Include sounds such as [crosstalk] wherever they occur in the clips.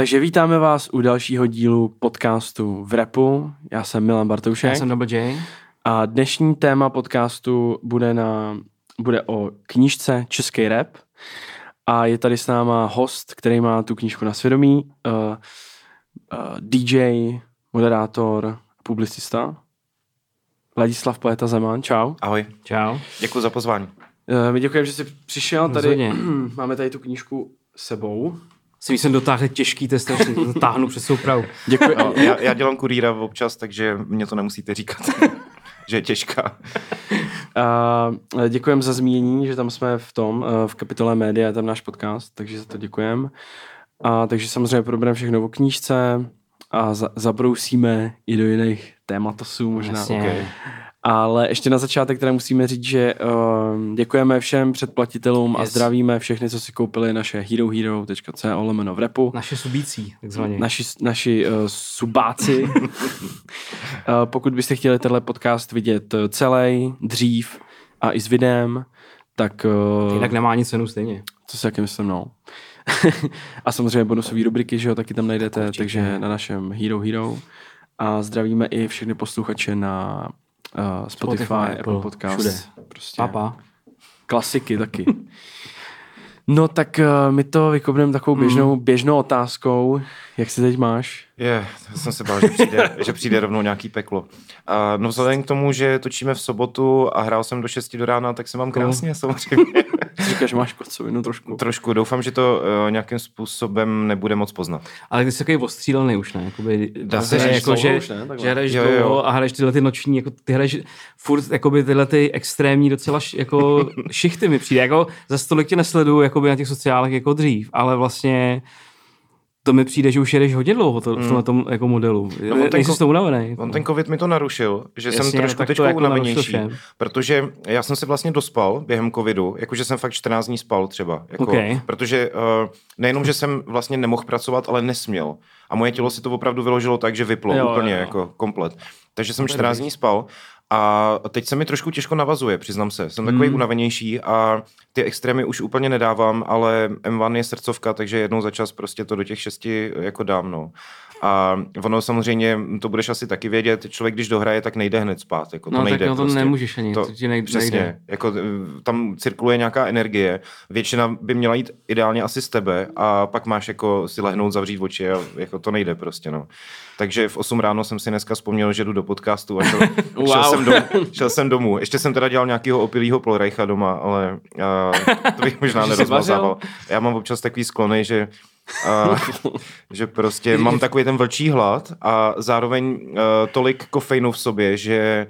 Takže vítáme vás u dalšího dílu podcastu v repu. Já jsem Milan Bartoušek. Já jsem Double J. A dnešní téma podcastu bude, na, bude o knížce Český rap. A je tady s náma host, který má tu knížku na svědomí. Uh, uh, DJ, moderátor, publicista. Ladislav Poeta Zeman, čau. Ahoj, Čau. děkuji za pozvání. Uh, my děkujeme, že jsi přišel. Tady Rozhodně. [clears throat] máme tady tu knížku s sebou. Jsem jsem dotáhl těžký test, takže to táhnu přes soupravu. Děkuji. No, já, já dělám kurýra občas, takže mě to nemusíte říkat, [laughs] že je těžká. A děkujeme za zmínění, že tam jsme v tom, eh, v kapitole média, je tam náš podcast, takže za to děkujeme. A takže samozřejmě probereme všechno o knížce a za, zabrousíme i do jiných tématosů možná. Jasně. Okay. Ale ještě na začátek teda musíme říct, že uh, děkujeme všem předplatitelům a Yes. zdravíme všechny, co si koupili naše herohero.co lomeno v repu. Naše subící, takzvaně. Naši, naši uh, subáci. uh, [laughs] pokud byste chtěli tenhle podcast vidět eh, celý, dřív a i s videem, tak uh, Jinak nemá nic cenu stejně. to si taky myslím, no. [laughs] a samozřejmě bonusové rubriky, že jo, taky tam najdete, Určitě. takže na našem Hero Hero. A zdravíme i všechny posluchače na uh, Spotify, Spotify, Apple Apple, Podcast. všude. Prostě Papa. klasiky taky. [laughs] No tak uh, my to vykopneme takovou běžnou, běžnou otázkou. Jak se teď máš? Je, to jsem se bál, že přijde, [laughs] že přijde rovnou nějaký peklo. A no vzhledem k tomu, že točíme v sobotu a hrál jsem do 6 do rána, tak se mám krásně [laughs] samozřejmě. [laughs] Říkáš, že máš kocovinu trošku. Trošku, doufám, že to uh, nějakým způsobem nebude moc poznat. Ale ty jsi takový ostřílený už, ne? Jakoby, Dá se že- říct, jako, dlouho že, už, ne? Takhle. že hraješ Jo, jo. dlouho a hraješ tyhle ty noční, jako ty hraješ furt jakoby tyhle ty extrémní docela š, jako [laughs] šichty mi přijde. Jako za stolik tě nesleduju jakoby na těch sociálech jako dřív, ale vlastně to mi přijde, že už jedeš hodně dlouho to, v tomhle tom jako modelu. on No, ten ko- z toho unavený. On ten covid mi to narušil, že Jasně, jsem trošku teď jako unavenější, protože já jsem se vlastně dospal během covidu, jakože jsem fakt 14 dní spal třeba, jako, Ok. protože uh, nejenom, že jsem vlastně nemohl pracovat, ale nesměl. A moje tělo si to opravdu vyložilo tak, že vyplo Jo, úplně jo, jako komplet. Takže jsem To je 14 dobrý. dní spal a teď se mi trošku těžko navazuje, přiznám se. Jsem takový Hmm. unavenější a ty extrémy už úplně nedávám, ale M1 je srdcovka, takže jednou za čas prostě to do těch šesti jako dám, no. A ono samozřejmě, to budeš asi taky vědět, člověk, když dohraje, tak nejde hned spát. Jako to No nejde tak no, to prostě. nemůžeš ani, to, To, ti nejde. Přesně, jako eh, tam cirkuluje nějaká energie, většina by měla jít ideálně asi z tebe a pak máš jako si lehnout, zavřít oči a jako to nejde prostě, no. Takže v 8 ráno jsem si dneska vzpomněl, že jdu do podcastu a šel, [laughs] Wow. šel, jsem, domů, šel jsem domů. Ještě jsem teda dělal nějakého opilýho Polreicha doma, ale uh, to bych možná [laughs] nerozmazával. Já mám občas takový sklony, že uh, [laughs] že prostě mám takový ten vlčí hlad a zároveň uh, tolik kofeinu v sobě, že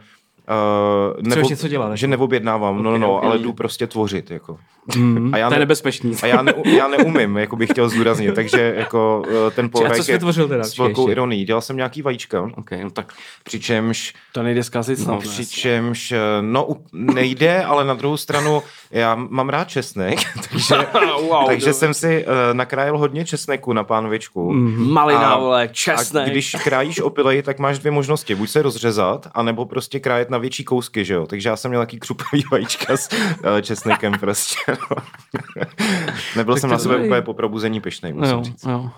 uh, Chceš něco dělat, že neobjednávám, no, no, no, ale jdu prostě tvořit, jako. Mm, A já to je ne- nebezpečný. A já, ne, já neumím, jako bych chtěl zdůraznit, takže jako uh, ten A jsi je vytvořil teda? s velkou Ještě. ironií. Dělal jsem nějaký vajíčka, OK, no tak přičemž To nejde zkazit snad. No, přičemž, eh, no nejde, ale na druhou stranu já mám rád česnek, [laughs] takže, [laughs] Wow, takže jsem si uh, nakrájel hodně česneku na pánvičku. Mhm. Malina, A- vole, A česnek. když krájíš opilej, tak máš dvě možnosti. Buď se rozřezat, anebo prostě krájet na větší kousky, že jo. Takže já jsem měl taký křupavý [laughs] vajíčka s uh, česnekem prostě. [laughs] Nebyl Tak jsem to na sebe dobrý. úplně po probuzení pišnej, musím jo, říct. jo.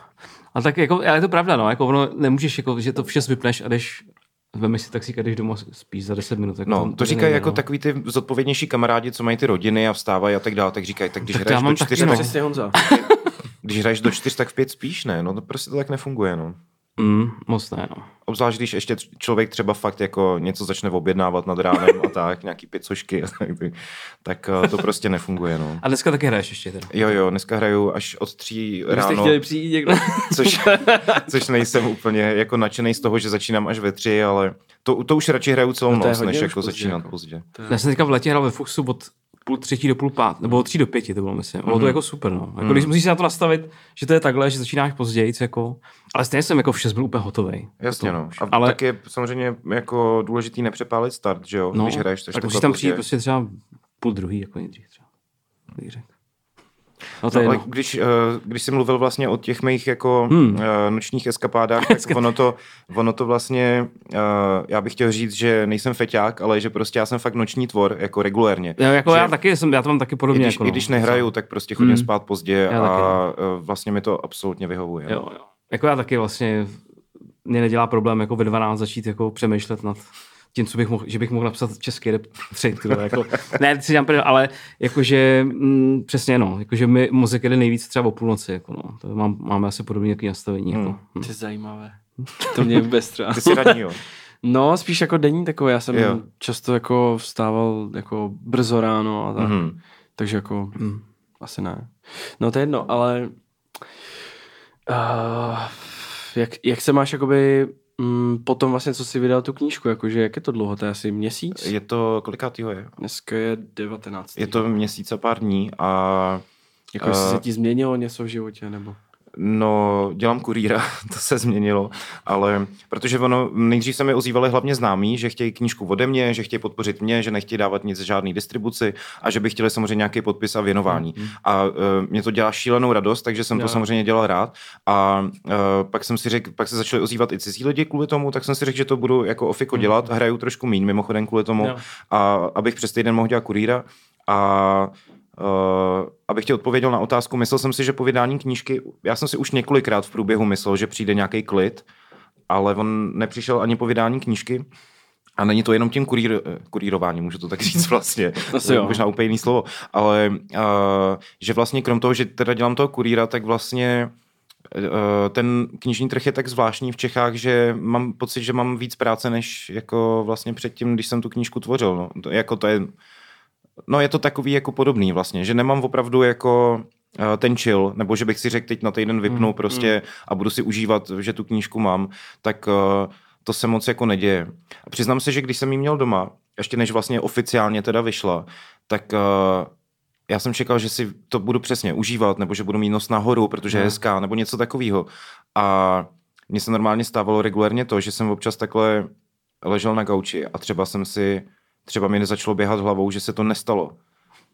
A tak jako, ale je to pravda, no, jako ono nemůžeš, jako, že to vše vypneš a jdeš, veme si taxík a jdeš domů spíš za 10 minut. Jako No, to říkají nejde, jako no. takový ty zodpovědnější kamarádi, co mají ty rodiny a vstávají a tak dále, tak říkají, tak když Tak já hraješ mám do čtyř, no. tak, Honza. [laughs] když hraješ do čtyř, tak v pět spíš, ne? No to prostě to tak nefunguje, no. Mm, moc ne, no. Obzvlášť, když ještě člověk třeba fakt jako něco začne objednávat nad ránem a tak, nějaký pizzošky a tak, tak eh, to prostě nefunguje, no. A dneska taky hraješ ještě teda. Jo, jo, dneska hraju až od tří Kdybyste ráno, chtěli přijít někdo. [laughs] což, což nejsem úplně jako nadšený z toho, že začínám až ve tři, ale to, to už radši hraju celou No noc, než jako pozdě, začínat jako. pozdě. Já jsem teďka v letě hrál ve Fuchsu od půl třetí do půl pát, nebo od tří do pěti to bylo, myslím. Bylo to jako super, no. Jako, když musíš si na to nastavit, že to je takhle, že začínáš později, jako, ale stejně jsem jako v 6 byl úplně hotový. Jasně, no. A Ale- tak je samozřejmě jako důležitý nepřepálit start, že jo, No, když hraješ tak musíš tam přijít prostě třeba půl druhý, jako nejdřív třeba. bych řekl. No to No, ale když, eh, když jsi mluvil vlastně o těch mých jako Hmm. hmm. nočních eskapádách, tak ono to, ono to vlastně, eh, já bych chtěl říct, že nejsem feťák, ale že prostě já jsem fakt noční tvor, jako regulérně. Jo, jako že já taky jsem, já to mám taky I podobně. když, jako, I no. když nehraju, tak prostě chodím Hmm. spát pozdě Já a taky, eh, vlastně mi to absolutně vyhovuje. Jo, jo. jako já taky vlastně mě nedělá problém jako ve 12 začít jako přemýšlet nad tím, co bych mohl, že bych mohl napsat český rap [laughs] 3, tyhle, jako, ne, si dám prdel, ale jakože, mm, přesně no, jakože mi mozek jede nejvíc třeba o půlnoci, jako no, to mám, máme asi podobně nějaký nastavení, jako. Hmm. Hm. To je zajímavé. To mě vůbec třeba. Ty jsi radní, jo. [laughs] No, spíš jako denní takový. Já jsem Jo. často jako vstával jako brzo ráno a tak. Mhm. Takže jako Hm. asi ne. No to je jedno, ale uh, jak, jak se máš jakoby mm, potom vlastně, co jsi vydal tu knížku, jakože jak je to dlouho, to je asi měsíc? Je to, kolikátýho je? Dneska je 19. Je to měsíc a pár dní a Jako eh, se ti změnilo něco v životě, nebo? No, dělám kurýra, [laughs] to se změnilo, ale protože ono, nejdřív se mi ozývali hlavně známí, že chtějí knížku ode mě, že chtějí podpořit mě, že nechtějí dávat nic žádný distribuci a že by chtěli samozřejmě nějaký podpis a věnování. A uh, mě to dělá šílenou radost, takže jsem Jo. to samozřejmě dělal rád. A uh, pak jsem si řekl, pak se začali ozývat i cizí lidi kvůli tomu, tak jsem si řekl, že to budu jako ofiko dělat, hraju trošku míň mimochodem kvůli tomu, Jo. a abych přes týden mohl dělat kurýra. A Uh, abych ti odpověděl na otázku, myslel jsem si, že po vydání knížky, já jsem si už několikrát v průběhu myslel, že přijde nějaký klid, ale on nepřišel ani po vydání knížky. A není to jenom tím kurír, eh, kurírováním, můžu to tak říct vlastně. Asi [laughs] To je jo. Možná úplně jiný slovo. Ale uh, že vlastně krom toho, že teda dělám toho kuríra, tak vlastně uh, ten knižní trh je tak zvláštní v Čechách, že mám pocit, že mám víc práce, než jako vlastně předtím, když jsem tu knížku tvořil. No. To, jako to je, no je to takový jako podobný vlastně, že nemám opravdu jako eh, ten chill, nebo že bych si řekl teď na týden vypnu Mm, prostě a budu si užívat, že tu knížku mám, tak eh, to se moc jako neděje. A přiznám se, že když jsem ji měl doma, ještě než vlastně oficiálně teda vyšla, tak eh, já jsem čekal, že si to budu přesně užívat, nebo že budu mít nos nahoru, protože je No. hezká, nebo něco takového. A mně se normálně stávalo regulérně to, že jsem občas takhle ležel na gauči a třeba jsem si, třeba mi nezačalo běhat hlavou, že se to nestalo.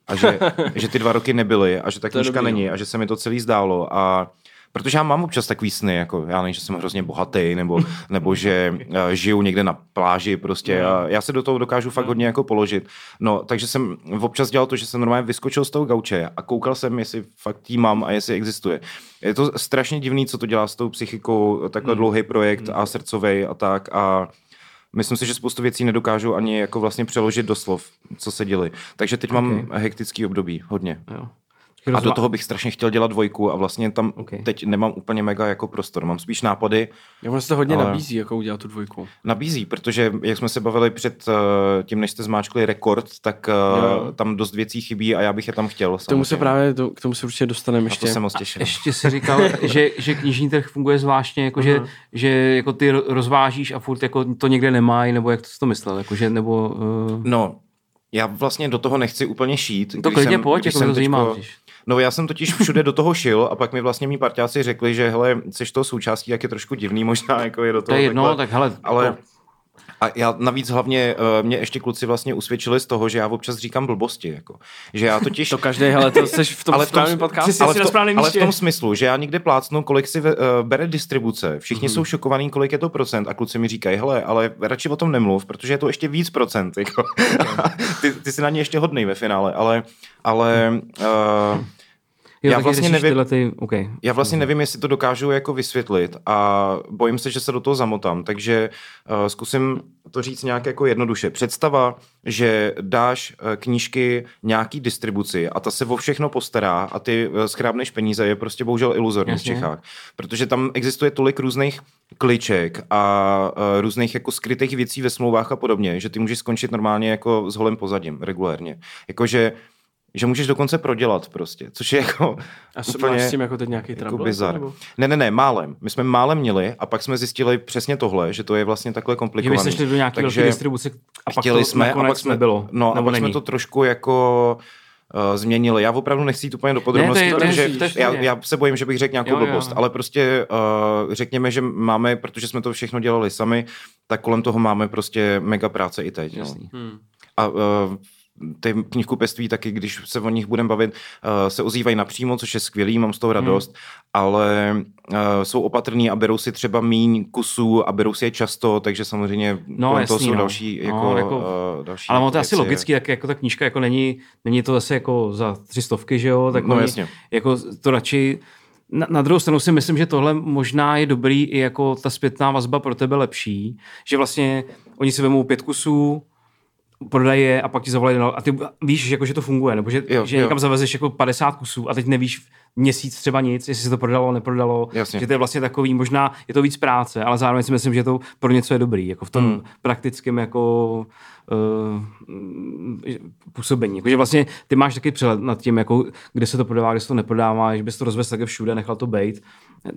A že, [laughs] že ty dva roky nebyly a že ta dobrý, není no. a že se mi to celý zdálo a protože já mám občas takový sny, jako já nevím, že jsem hrozně bohatý, nebo, [laughs] nebo že uh, žiju někde na pláži prostě a já se do toho dokážu fakt hodně jako položit. No, takže jsem občas dělal to, že jsem normálně vyskočil z toho gauče a koukal jsem, jestli fakt jí mám a jestli existuje. Je to strašně divný, co to dělá s tou psychikou, takhle dlouhý projekt a srdcovej a tak a Myslím si, že spoustu věcí nedokážu ani jako vlastně přeložit do slov, co se děli. Takže teď mám Ok. hektický období, hodně. Jo. A do toho bych strašně chtěl dělat dvojku a vlastně tam Ok. teď nemám úplně mega jako prostor. Mám spíš nápady, Já ono se to hodně Ale- nabízí, jako udělat tu dvojku. nabízí, protože jak jsme se bavili před uh, tím, než jste zmáčkli rekord, tak Jo. uh, tam dost věcí chybí a já bych je tam chtěl. K tomu se právě, to, k tomu se určitě dostaneme Na to ještě. se moc těším. Ještě si říkal, [laughs] že, že knižní trh funguje zvláštně, jako že, že jako ty ro- rozvážíš a furt jako to někde nemají, nebo jak to jsi to myslel, jako že, nebo... Uh, No, já vlastně do toho nechci úplně šít. to když klidně jsem- pojď, když jako jsem to zajímá. teďko-. No já jsem totiž všude do toho šil a pak mi vlastně mý parťáci řekli, že hele, jsi toho součástí, jak je trošku divný možná, jako je do To toho je jedno, takhle. tak hele, Ale to- a já navíc hlavně, eh, mě ještě kluci vlastně usvědčili z toho, že já občas říkám blbosti, jako. Že já totiž... [laughs] To každý, hele, to jsi v tom Ale v tom- správném podcastu. Ale, jsi v to, ale v tom smyslu, že já někde plácnu, kolik si uh, bere distribuce. Všichni jsou šokovaní, kolik je to procent a kluci mi říkají, hele, ale radši o tom nemluv, protože je to ještě víc procent. [laughs] Jako. ty, ty jsi na ně ještě hodnej ve finále, ale, ale uh, jo, já vlastně nevím- Tyhle ty, okay. já vlastně nevím, jestli to dokážu jako vysvětlit a bojím se, že se do toho zamotám, takže uh, zkusím to říct nějak jako jednoduše. Představa, že dáš uh, knížky nějaký distribuci a ta se o všechno postará a ty uh, schrábneš peníze, je prostě bohužel iluzorní v Jasně. Čechách. Protože tam existuje tolik různých kliček a různých jako skrytých věcí ve smlouvách a podobně, že ty můžeš skončit normálně jako s holým pozadím, regulérně. Jakože že můžeš dokonce prodělat prostě, což je jako A s- máš s tím jako teď nějaký jako trouble? bizar. nebo? Ne, ne, ne, málem. My jsme málem měli a pak jsme zjistili přesně tohle, že to je vlastně takhle Že komplikované. byste šli do nějaké velké distribuce a pak chtěli to jsme, a pak jsme, nebylo. No, a pak není. jsme to trošku jako uh, změnili. Já opravdu nechci jít úplně do podrobností, protože já, já se bojím, že bych řekl nějakou Jo, jo. blbost, ale prostě uh, řekněme, že máme, protože jsme to všechno dělali sami, tak kolem toho máme prostě mega práce i teď. No. Hmm. A uh, ty knihkupectví taky, když se o nich budeme bavit, uh, se ozývají napřímo, což je skvělý, mám z toho radost, hmm. ale uh, jsou opatrní a berou si třeba míň kusů a berou si je často, takže samozřejmě No, jasný, jsou no. další, No, jako, jako- uh, další Ale ono to je asi logicky, tak jako ta knížka jako není, není to zase jako za tři stovky, že jo, tak No, oni jasně. jako to radši na, na druhou stranu si myslím, že tohle možná je dobrý i jako ta zpětná vazba pro tebe lepší, že vlastně oni si vemou pět kusů, prodají je a pak ti zavolají a ty víš, že, jako, že to funguje, nebo že, Jo, že jo. někam zavezeš jako 50 kusů a teď nevíš měsíc třeba nic, jestli se to prodalo, neprodalo, Jasně. že to je vlastně takový, možná je to víc práce, ale zároveň si myslím, že to pro něco je dobrý, jako v tom Hmm. praktickém jako uh, působení. Jako, že vlastně ty máš taky přehled nad tím, jako, kde se to prodává, kde se to neprodává, že bys to rozvezl také všude, nechal to bejt.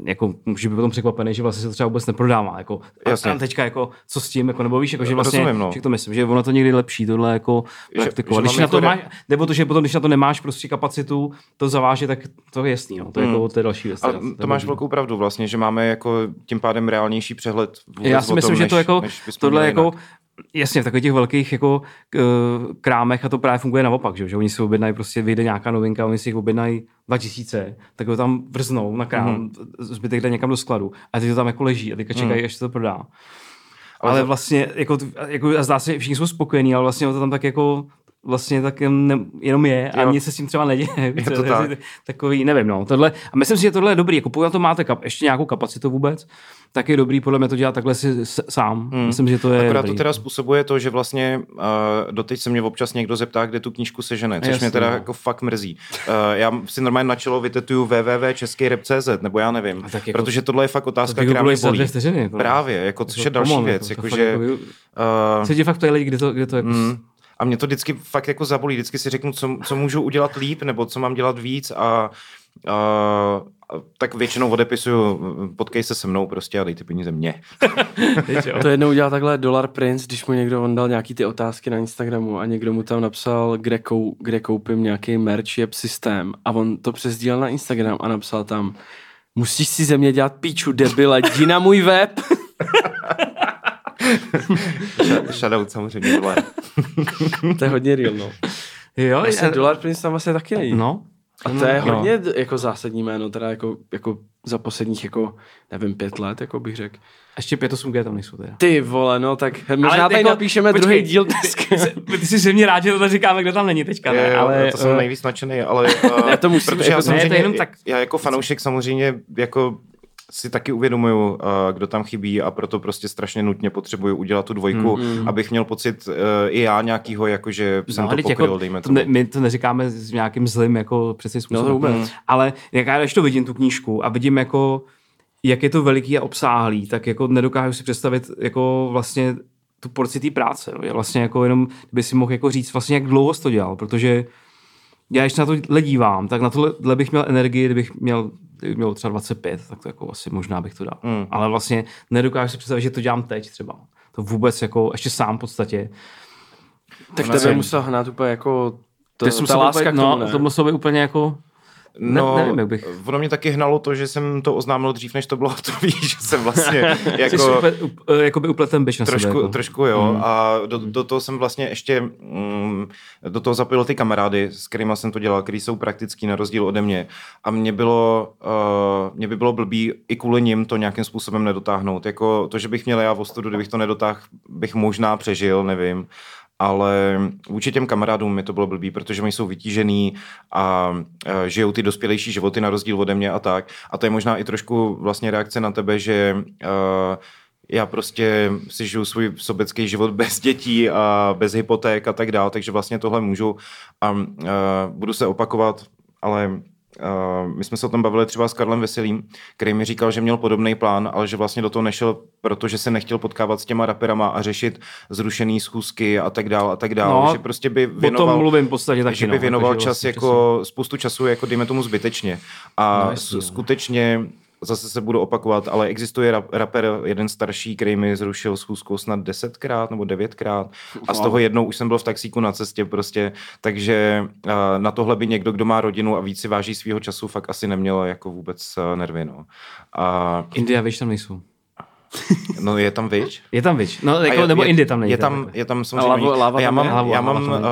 Jako, může být potom překvapený, že vlastně se to třeba vůbec neprodává. Jako, Jasně. a teďka jako, co s tím, jako, nebo víš, jako, že vlastně, Rozumím, no. že to myslím, že ono to někdy lepší, tohle jako Že- praktikovat. že Když mám na to jako máš, nebo to, že potom, když na to nemáš prostě kapacitu to zavážet, tak to je jasný, no. to, je, Hmm. jako, to je další věc. A to máš velkou pravdu vlastně, že máme jako tím pádem reálnější přehled vůbec Já si myslím, tom, že to než- jako, než tohle jako, jasně, v takových těch velkých jako krámech a to právě funguje naopak, že, že oni si objednají, prostě vyjde nějaká novinka, oni si jich objednají 2000, tak ho tam vrznou na krám, Mhm. mm-hmm. zbytek jde někam do skladu a teď to tam jako leží a teďka čekají, Mhm. až se to prodá. Ale Ale, vlastně, jako, jako a zdá se, že všichni jsou spokojení, ale vlastně to tam tak jako vlastně tak jen, jenom je a Jo. nic se s tím třeba neděje. Je to [laughs] tak. Takový, nevím, no. Tohle, a myslím si, že tohle je dobrý. Jako pokud na to máte kap, ještě nějakou kapacitu vůbec, tak je dobrý podle mě to dělat takhle si s, sám. Hmm. Myslím, že to je Akorát dobrý. to teda způsobuje to, že vlastně uh, doteď se mě občas někdo zeptá, kde tu knížku sežene, což Jasně, mě teda no. jako fakt mrzí. Uh, já si normálně na čelo vytetuju www.českyrep.cz, nebo já nevím, jako- protože tohle je fakt otázka, to která mě bolí. vteřiny. jako. Právě, jako, což je další věc, jako, to jako, fakt že... jako- Uh, ti fakt ptají lidi, kde to, kde to jako... mm, a mě to vždycky fakt jako zabolí, vždycky si řeknu, co, co můžu udělat líp, nebo co mám dělat víc a Uh, tak většinou odepisuju, potkej se se mnou prostě a dej ty peníze [laughs] jo. To jednou udělal takhle Dollar Prince, když mu někdo on dal nějaký ty otázky na Instagramu a někdo mu tam napsal, kde, kou, kde koupím nějaký merch, jeb systém a on to přesdílel na Instagram a napsal tam musíš si ze mě dělat píču debile, jdi na můj web. [laughs] Sh- Shoutout samozřejmě, vole. [laughs] to je hodně real, no. jo, Vlastně a- Dollar Prince tam vlastně taky není. No. A to je No. hodně d- jako zásadní jméno, teda jako, jako za posledních jako, nevím, pět let, jako bych řekl. Ještě 5-8G tam nejsou teda. Ty vole, no tak možná tady jako- napíšeme počkej, druhý díl ty- dneska. Ty, ty jsi zřejmě rád, že to říkáme, kdo tam není teďka, ne? Jo, ale, to jsem eh, nejvíc nadšený, ale [laughs] uh, Ne, to musím, protože jako já samozřejmě, ne, to je jenom tak- já jako fanoušek samozřejmě jako si taky uvědomuju, uh, kdo tam chybí a proto prostě strašně nutně potřebuju udělat tu dvojku, Mm, mm. abych měl pocit uh, i já nějakýho, jako že jsem no, to teď pokryl, jako, dejme to ne, my to neříkáme s nějakým zlým jako přesně způsobem. to vůbec. Mm. Ale jak já když to vidím, tu knížku, a vidím jako, jak je to veliký a obsáhlý, tak jako nedokážu si představit jako vlastně tu porci té práce. No. Je vlastně jako jenom, by si mohl jako říct vlastně, jak dlouho jsi to dělal, protože já když se na to dívám, tak na tohle bych měl energii, kdybych měl, kdybych měl třeba 25, tak to jako asi možná bych to dal. Mm. Ale vlastně nedokážu si představit, že to dělám teď třeba. To vůbec jako, ještě sám v podstatě. Tak Ona tebe se- musel hnát úplně jako to, ta láska úplně, k tomu, no, ne? to muselo být úplně jako... No, nevím, jak bych- ono mě taky hnalo to, že jsem to oznámil dřív, než to bylo [laughs] hotový, že jsem vlastně [laughs] jako... úplně, up- jakoby upletem byš na Trošku, sebe. Jako. trošku jo. Mm. A do, do toho jsem vlastně ještě mm, do toho zapojil ty kamarády, s kterými jsem to dělal, kteří jsou praktický na rozdíl ode mě. A mě bylo, uh, mě by bylo blbý i kvůli nim to nějakým způsobem nedotáhnout. Jako to, že bych měl já v ostudu, kdybych to nedotáhl, bych možná přežil, nevím. Ale vůči těm kamarádům mi to bylo blbý, protože oni jsou vytížený a uh, žijou ty dospělejší životy na rozdíl ode mě a tak. A to je možná i trošku vlastně reakce na tebe, že uh, já prostě si žiju svůj sobecký život bez dětí a bez hypoték a tak dále, takže vlastně tohle můžu a uh, budu se opakovat, ale uh, my jsme se o tom bavili třeba s Karlem Veselým, který mi říkal, že měl podobný plán, ale že vlastně do toho nešel, protože se nechtěl potkávat s těma raperama a řešit zrušený schůzky a tak dále a tak dále, No, že prostě by O tom věnoval mluvím v podstatě taky. že by no, věnoval jakože čas vlastně jako, spoustu času, jako dejme tomu zbytečně. A No, no, no. skutečně zase se budu opakovat, ale existuje rap, rapper jeden starší, který mi zrušil schůzku snad desetkrát nebo devětkrát a z toho jednou už jsem byl v taxíku na cestě prostě, takže uh, na tohle by někdo, kdo má rodinu a víc si váží svého času, fakt asi neměl jako vůbec uh, nervy, no. A, India, víš, tam nejsou. [laughs] no je tam viď? Je tam, víš? No, jako, je, nebo je, Indie tam nejde. Je tam, je tam samozřejmě. Lava- lava já mám? Lava- já lava mám,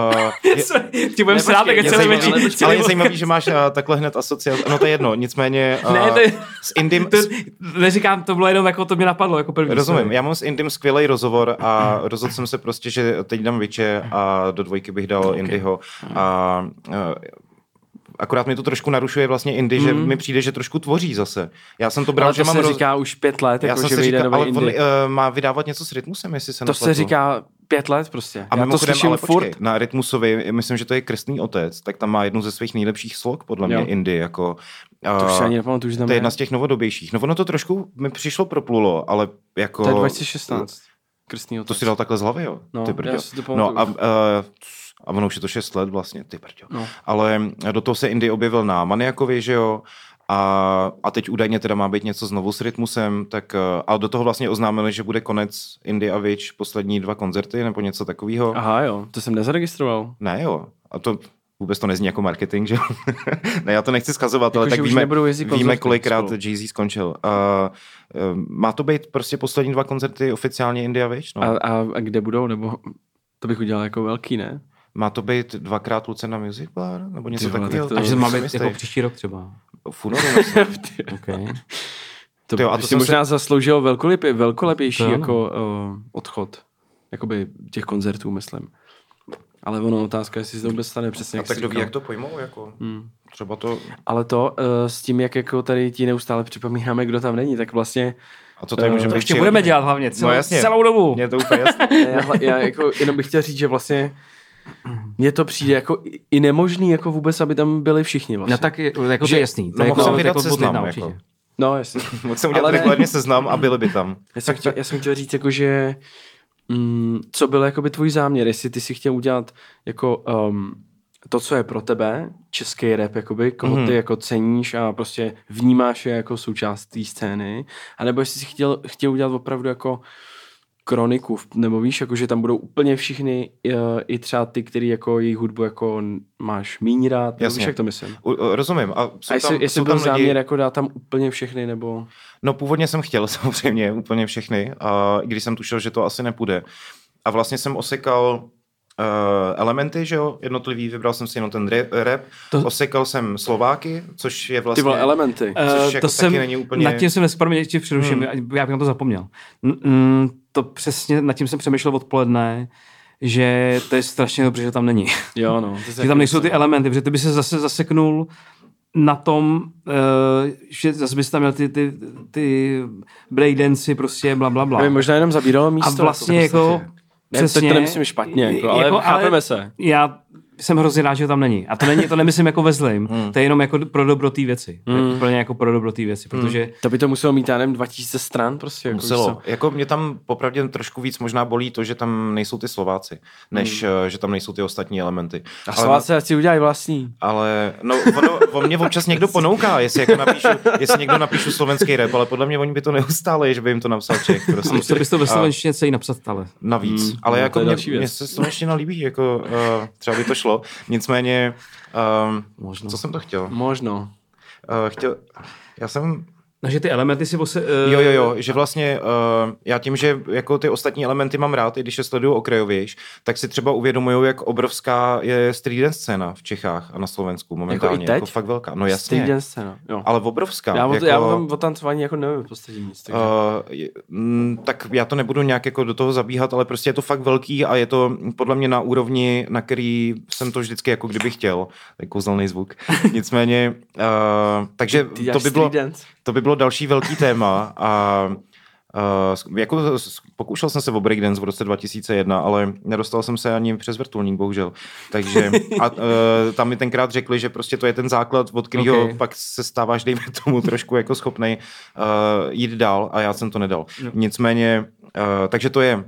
je. [laughs] uh, Ti budeme srát, tak je celý večer. ale ale je zajímavý, že máš uh, takhle hned asociaci. No to je jedno, nicméně uh, [laughs] Ne, to je- s Indym, To, neříkám, to bylo jenom jako to mě napadlo jako první. Rozumím, já mám s Indym skvělý rozhovor a rozhodl jsem se prostě, že teď dám Viče a do dvojky bych dal okay. Indyho a uh, akorát mi to trošku narušuje vlastně indie, mm. že mi přijde, že trošku tvoří zase. Já jsem to bral, Ale že to mám se roz... říká už pět let, já jako, jsem že říkal, nový ale on uh, má vydávat něco s rytmusem, jestli se To se nepletu. říká pět let prostě. A Já to slyším ale furt. počkej, na Rytmusovi, myslím, že to je Krstný otec, tak tam má jednu ze svých nejlepších slog, podle mě, Jo. Indy, jako... To už uh, si ani nepamatuju, že to je je. jedna z těch novodobějších. No ono to trošku mi přišlo proplulo, ale jako... To je 2016. Krstný To otec. si dal takhle z hlavy, jo? No, ty já si to No a, pamatuju. uh, a ono už je to 6 let vlastně, ty brďo. No. Ale do toho se Indy objevil na Maniakovi, že jo? A, a teď údajně teda má být něco znovu s rytmusem, tak uh, a do toho vlastně oznámili, že bude konec Indy a Witch, poslední dva koncerty nebo něco takového. Aha jo, to jsem nezaregistroval. Ne jo, a to vůbec to nezní jako marketing, že jo? [laughs] ne, já to nechci skazovat, ale Jako, tak že už víme, víme kolikrát. Jay-Z skončil. Uh, uh, má to být prostě poslední dva koncerty oficiálně India Witch? No. A, a, a kde budou, nebo to bych udělal jako velký, ne? Má to být dvakrát Lucena Music Bar? Nebo něco takového? tak to- Takže má být jistý. jako příští rok třeba. V únoru, myslím. [laughs] Okay. To, Ty jo, a by to si jsem možná zasloužil velkolepě, velkolepější To jako uh, odchod. Jakoby těch koncertů, myslím. Ale ono otázka, jestli se to vůbec stane přesně, A jak tak kdo ví, jak to pojmou? Jako, Hmm. Třeba to... Ale to uh, s tím, jak jako tady ti neustále připomínáme, kdo tam není, tak vlastně A co tady Eh, můžeme to být Ještě tři budeme dělat hlavně celou, No jasně. celou dobu. Mně je to úplně jasné. [laughs] já, já jako jenom bych chtěl říct, že vlastně mně to přijde jako i- nemožný jako vůbec, aby tam byli všichni vlastně. No tak je- jako to Že- je jasný. no, To je mohl jsem vydat jako seznam, jako. určitě. No, jasně. [laughs] Mohl jsem udělat regulárně seznam a byli by tam. [laughs] Já jsem chtěl, já jsem chtěl říct, jako, že mm, co byl jakoby tvůj záměr, jestli ty si chtěl udělat jako um, to, co je pro tebe, český rap, jakoby, koho Mhm. ty jako ceníš a prostě vnímáš je jako součást té scény, anebo jestli si chtěl, chtěl udělat opravdu jako kroniku, nebo víš, jako, že tam budou úplně všichni, i, i třeba ty, který jako jejich hudbu jako máš míň rád, nebo Jasně. víš, jak to myslím. U, u- rozumím. A jsou A jestli, tam, jestli jsou byl tam lidi, záměr jako dát tam úplně všechny, nebo... No původně jsem chtěl [laughs] samozřejmě úplně všechny, a i když jsem tušil, že to asi nepůjde. A vlastně jsem osekal uh, elementy, že jo, jednotlivý, vybral jsem si jenom ten rap, rap. To- osekal jsem Slováky, což je Ty vlastně... vole, elementy. Eh, Což jako to taky jsem, není úplně- Nad tím jsem promiň, ještě přeruším, Hmm. já bych na to zapomněl. N- mm, to přesně, nad tím jsem přemýšlel odpoledne, že to je strašně dobře, že tam není. Jo, no. to [laughs] že tam nejsou ty elementy, protože ty by se zase zaseknul na tom, uh, že zase bys tam měl ty, ty, ty breakdancy, prostě bla, bla, bla. To by možná jenom zabíralo místo. A vlastně v podstatě. jako... Ne, teď to nemyslím špatně, jako, ale Jako, chápeme se. Já jsem hrozně rád, že to tam není. A to, není, to nemyslím jako ve zlým, Hmm. to je jenom jako pro dobro té věci. Hmm. Úplně jako pro dobro té věci, protože To by to muselo mít, já nevím, 2000 stran prostě. Jako, Muselo. co. Jako mě tam popravdě trošku víc možná bolí to, že tam nejsou ty Slováci, než Hmm. uh, že tam nejsou ty ostatní elementy. A Ale- Slováci ať si udělají vlastní. Ale no, ono, [laughs] on mě občas někdo ponouká, jestli, jako napíšu, jestli někdo napíšu slovenský rap, ale podle mě oni by to neustáli, že by jim to napsal Čech. [laughs] Prostě. musel bys to ve A slovenštině celý napsat ale. Navíc. Hmm, ale no, jako mě, mě se slovenština líbí, jako uh, třeba by to šlo. Nicméně, um, Možno. co jsem to chtěl? Možno. Uh, chtěl, já jsem No, že ty elementy si ose, uh, Jo, jo, jo, že vlastně uh, já tím, že jako ty ostatní elementy mám rád, i když je sleduju okrajovějš, tak si třeba uvědomuju, jak obrovská je street dance scéna v Čechách a na Slovensku momentálně. teď? Jako fakt velká. No jasně. Street dance scéna. Jo. Ale obrovská. Já, o, jako, já o, o tancování jako nevím v podstatě nic. Takže. Uh, je- mm, tak já to nebudu nějak jako do toho zabíhat, ale prostě je to fakt velký a je to podle mě na úrovni, na který jsem to vždycky jako kdyby chtěl. Je kouzelný zvuk. [laughs] Nicméně, uh, takže Ty děláš to by, bylo, dance? To by bylo další velký téma a Uh, jako pokoušel jsem se o breakdance v roce 2001, ale nedostal jsem se ani přes vrtulník, bohužel. Takže a, uh, tam mi tenkrát řekli, že prostě to je ten základ, od kterého Ok. pak se stáváš, dejme tomu, trošku jako schopnej uh, jít dál a já jsem to nedal. Jo. Nicméně, uh, takže to je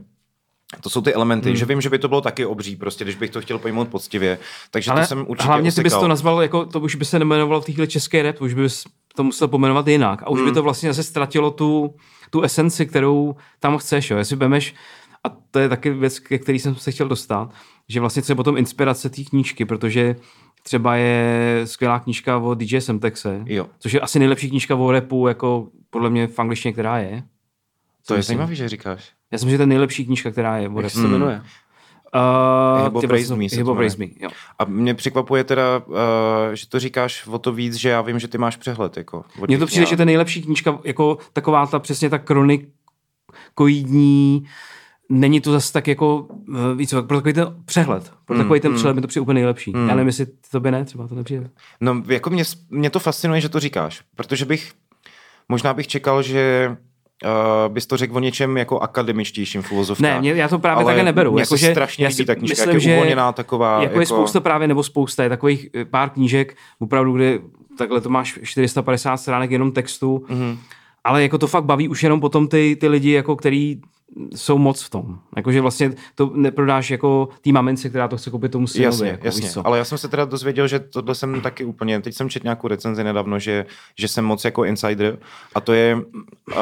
to jsou ty elementy, hmm. že vím, že by to bylo taky obří, prostě, když bych to chtěl pojmout poctivě. Takže ale to jsem určitě hlavně ty bys to nazval, jako, to už by se nemenovalo v téhle české rap, to už bys to musel pomenovat jinak. A už Hmm. by to vlastně zase ztratilo tu, tu esenci, kterou tam chceš. Jo. Jestli vemeš, a to je taky věc, ke který jsem se chtěl dostat, že vlastně co je potom inspirace té knížky, protože třeba je skvělá knížka o DJ Semtexe, Jo, což je asi nejlepší knížka o rapu, jako podle mě v angličtině, která je. To je zajímavé, že říkáš. Já si myslím, že to je nejlepší knížka, která je o Jak rapu. se to jmenuje? Uh, Hybo ty Praise vlastně- Me. Praise Me, jo. A mě překvapuje teda, uh, že to říkáš o to víc, že já vím, že ty máš přehled. Jako, Mně to přijde, knihách. že to je nejlepší knížka, jako taková ta přesně ta kronikoidní, není to zase tak jako, eh, víc, pro takový ten přehled, pro takový ten přehled mi to přijde úplně nejlepší. Já nevím, jestli to by ne, třeba to nepřijde. No, jako mě, mě to fascinuje, že to říkáš, protože bych, možná bych čekal, že uh, bys to řekl o něčem jako akademičtějším uvozovkách. Ne, mě, já to právě Ale také neberu. Jako, že strašně já líbí si ta knížka, myslím, jak je že uvolněná taková, Jako, je jako- spousta právě, nebo spousta, je takových eh, pár knížek, opravdu, kde takhle to máš 450 stránek jenom textu, Mhm. mm-hmm. ale jako to fakt baví už jenom potom ty, ty lidi, jako který jsou moc v tom. Jakože vlastně to neprodáš jako tý mamince, která to chce koupit tomu synovi. Jasně, jako, jasně. co? Ale já jsem se teda dozvěděl, že tohle jsem taky úplně, teď jsem četl nějakou recenzi nedávno, že, že jsem moc jako insider a to je... Uh,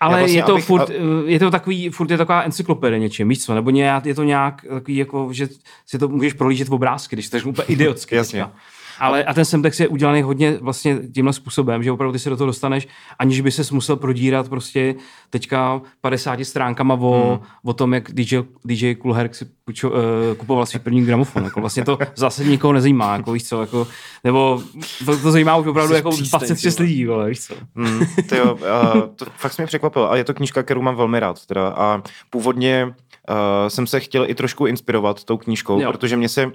Ale vlastně, je to abych- furt, a- je to takový, furt je taková encyklopedie něčím, víš co, nebo nějak, je to nějak takový jako, že si to můžeš prolížet v obrázky, když to řeknu úplně idiotsky. Jasně. teďka. Ale a ten semtex je udělaný hodně vlastně tímhle způsobem, že opravdu ty se do toho dostaneš, aniž by ses musel prodírat prostě teďka 50 stránkama o, hmm. o tom, jak DJ, DJ Cool Herc si pučo, uh, kupoval svůj první gramofon. Jako vlastně to zase nikoho nezajímá, jako víš co, jako, nebo to, to zajímá už opravdu Jsi jako přísteň, 26 ty vole. lidí, vole, víš co. Mm, to, jo, uh, to fakt se mě překvapilo. A je to knížka, kterou mám velmi rád. Teda. A původně uh, jsem se chtěl i trošku inspirovat tou knížkou, Jo. protože mě se, uh,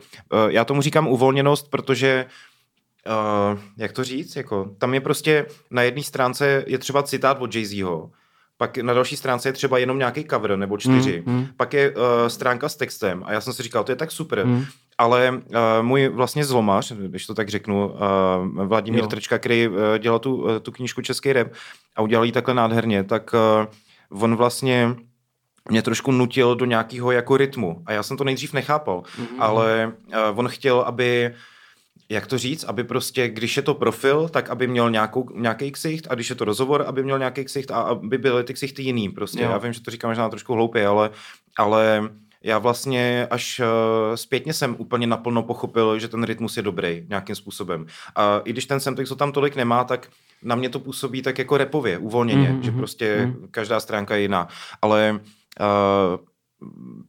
já tomu říkám uvolněnost, protože uh, jak to říct, jako, tam je prostě na jedné stránce je třeba citát od Jay-Zho, pak na další stránce je třeba jenom nějaký cover nebo čtyři, Mm, mm. pak je uh, stránka s textem a já jsem si říkal, to je tak super, Mm. ale uh, můj vlastně zlomař, když to tak řeknu, uh, Vladimír Jo. Trčka, který uh, dělal tu, uh, tu knížku Český rap a udělal ji takhle nádherně, tak uh, on vlastně mě trošku nutil do nějakého jako rytmu a já jsem to nejdřív nechápal, Mhm. mm-hmm. ale uh, on chtěl, aby jak to říct, aby prostě, když je to profil, tak aby měl nějakou, nějaký ksicht a když je to rozhovor, aby měl nějaký ksicht a aby byly ty ksichty jiný prostě. Jo. Já vím, že to říkám možná trošku hloupě, ale, ale já vlastně až uh, zpětně jsem úplně naplno pochopil, že ten rytmus je dobrý nějakým způsobem. A i když ten semtex to tam tolik nemá, tak na mě to působí tak jako repově, uvolněně, Mhm, mm-hmm. že mhm, prostě mhm. mm. každá stránka je jiná. Ale uh,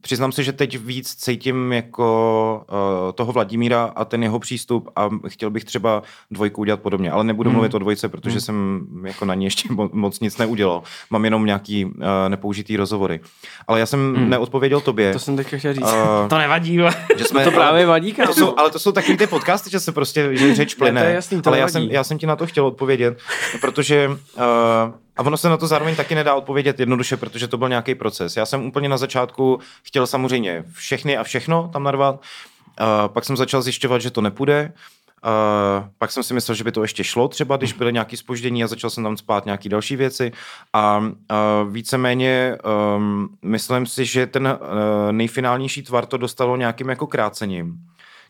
přiznám se, že teď víc cítím jako uh, toho Vladimíra a ten jeho přístup a chtěl bych třeba dvojku udělat podobně, ale nebudu Hmm. mm. mluvit o dvojce, protože Hmm. mm. jsem jako na ní ještě mo- moc nic neudělal. Mám jenom nějaký uh, nepoužitý rozhovory. Ale já jsem Hmm. mm. neodpověděl tobě. To jsem teďka chtěl říct. uh, [laughs] To nevadí, že jsme, to právě vadí, to kámo. jsou, ale to jsou takový ty podcasty, že se prostě že řeč plyne. to je jasný, to ale já jsem, já jsem ti na to chtěl odpovědět, protože uh, a ono se na to zároveň taky nedá odpovědět jednoduše, protože to byl nějaký proces. Já jsem úplně na začátku chtěl samozřejmě všechny a všechno tam narvat, uh, pak jsem začal zjišťovat, že to nepůjde, Uh, pak jsem si myslel, že by to ještě šlo třeba, když byly nějaké spoždění a začal jsem tam spát nějaké další věci a uh, víceméně um, myslím si, že ten uh, nejfinálnější tvar to dostalo nějakým jako krácením,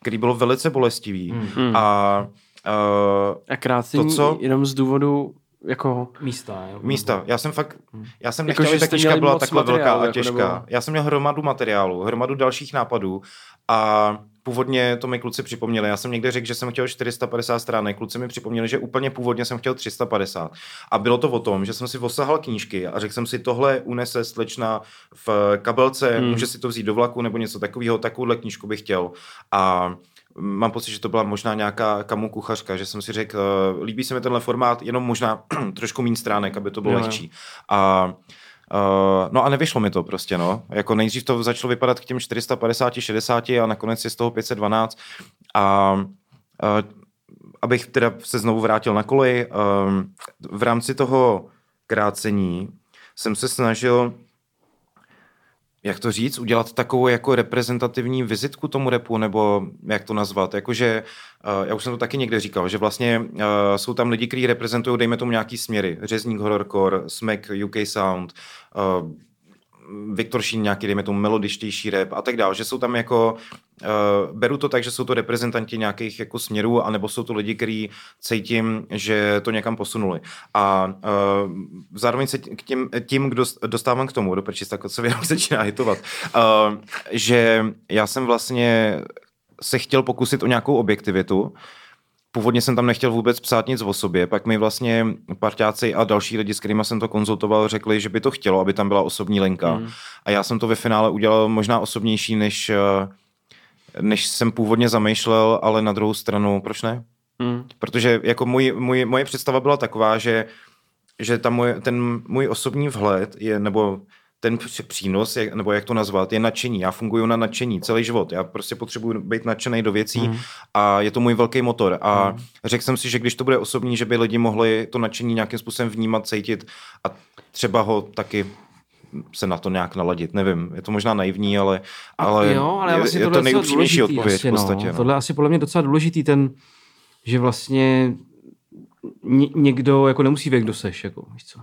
který bylo velice bolestivý Hmm. a uh, A krácení To, co- jenom z důvodu jako... Místa, jo. místa. Já jsem fakt, já jsem Jako, nechtěl, že aby ta měli byla takhle velká a jako, těžká. nebo- Já jsem měl hromadu materiálu, hromadu dalších nápadů a původně to mi kluci připomněli. Já jsem někde řekl, že jsem chtěl 450 stránek, kluci mi připomněli, že úplně původně jsem chtěl 350. A bylo to o tom, že jsem si osahal knížky a řekl jsem si, tohle unese slečna v kabelce, Hmm. hmm. může si to vzít do vlaku nebo něco takového, takovouhle knížku bych chtěl. A mám pocit, že to byla možná nějaká kamu kuchařka, že jsem si řekl, uh, líbí se mi tenhle formát, jenom možná [clears throat] trošku méně stránek, aby to bylo Jo, jo. lehčí. A Uh, no a nevyšlo mi to prostě, no. Jako nejdřív to začalo vypadat k těm 450, 60 a nakonec je z toho 512. A uh, abych teda se znovu vrátil na kolej, um, v rámci toho krácení jsem se snažil jak to říct, udělat takovou jako reprezentativní vizitku tomu repu, nebo jak to nazvat, jakože, uh, já už jsem to taky někde říkal, že vlastně uh, jsou tam lidi, kteří reprezentují, dejme tomu nějaký směry, Řezník Horrorcore, Smack UK Sound, uh, Viktor Šín nějaký, dejme tomu, melodičtější rap a tak dále, že jsou tam jako, uh, beru to tak, že jsou to reprezentanti nějakých jako směrů, anebo jsou to lidi, kteří cítím, že to někam posunuli. A uh, zároveň se k tím, tím kdo dostávám k tomu, do prčis, tak se [laughs] jenom začíná hitovat, uh, že já jsem vlastně se chtěl pokusit o nějakou objektivitu, Původně jsem tam nechtěl vůbec psát nic o sobě, pak mi vlastně parťáci a další lidi, s kterými jsem to konzultoval, řekli, že by to chtělo, aby tam byla osobní linka. Mm. A já jsem to ve finále udělal možná osobnější, než, eh, než jsem původně zamýšlel, ale na druhou stranu, proč ne? Mm. Protože jako můj, můj, moje představa byla taková, že, že ta moje, ten můj osobní vhled je, nebo ten při- přínos, jak, nebo jak to nazvat, je nadšení. Já funguji na nadšení celý život. Já prostě potřebuji být nadšený do věcí mm. a je to můj velký motor. A mm. řekl jsem si, že když to bude osobní, že by lidi mohli to nadšení nějakým způsobem vnímat, cítit a třeba ho taky se na to nějak naladit, nevím, je to možná naivní, ale, ale, jo, ale vlastně je, je tohle to nejupřímnější odpověď asi, v podstatě. No. No. Tohle je asi podle mě docela důležitý ten, že vlastně ně, někdo jako nemusí vědět, kdo seš, jako, víš co.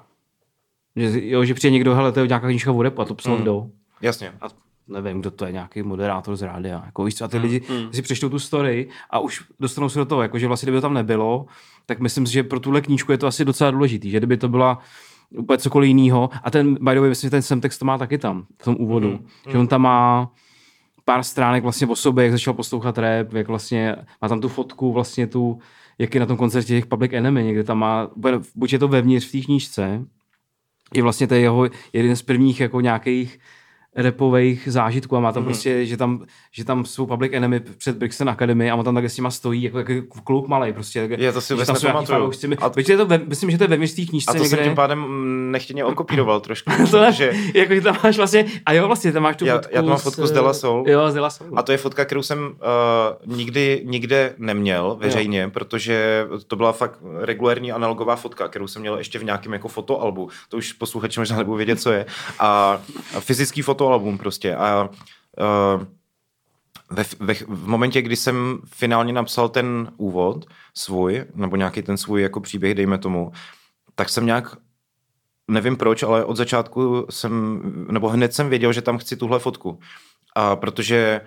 Že, jo, že přijde někdo, hele, to je nějaká knížka o repu a to psal Mm. kdo. Jasně. A nevím, kdo to je, nějaký moderátor z rádia. Jako, víš co, a ty Mm, lidi si přečtou tu story a už dostanou se do toho, jako, že vlastně kdyby to tam nebylo, tak myslím si, že pro tuhle knížku je to asi docela důležitý, že kdyby to byla úplně cokoliv jiného. A ten, by the way, myslím, že ten semtext to má taky tam, v tom úvodu. Mm, Že on tam má pár stránek vlastně o sobě, jak začal poslouchat rap, jak vlastně má tam tu fotku vlastně tu, jak je na tom koncertě těch Public Enemy, někde tam má, bude- buď je to vevnitř v té knížce, je vlastně to jeho jeden z prvních jako nějakých repových zážitků a má tam mm-hmm. prostě, že tam, že tam jsou Public Enemy před Brixton Academy a on tam takhle s nima stojí, jako, jako kluk malej prostě. Tak, Je, to si vůbec tam nepamatuju. A- Víte, je to ve, myslím, že to je ve té knížce A to někde. jsem tím pádem nechtěně okopíroval trošku. [laughs] to ne, že, jako, že tam máš vlastně, a jo, vlastně tam máš tu Já- fotku já tu mám fotku z De La Soul. Jo, z De La Soul. a to je fotka, kterou jsem uh, nikdy nikde neměl veřejně, jo. protože to byla fakt regulární analogová fotka, kterou jsem měl ještě v nějakém jako fotoalbu. To už posluchači možná nebudou vědět, co je. A, a fyzický fotoalbum prostě. A uh, ve, ve, v momentě, kdy jsem finálně napsal ten úvod svůj, nebo nějaký ten svůj jako příběh, dejme tomu, tak jsem nějak nevím proč, ale od začátku jsem, nebo hned jsem věděl, že tam chci tuhle fotku. A protože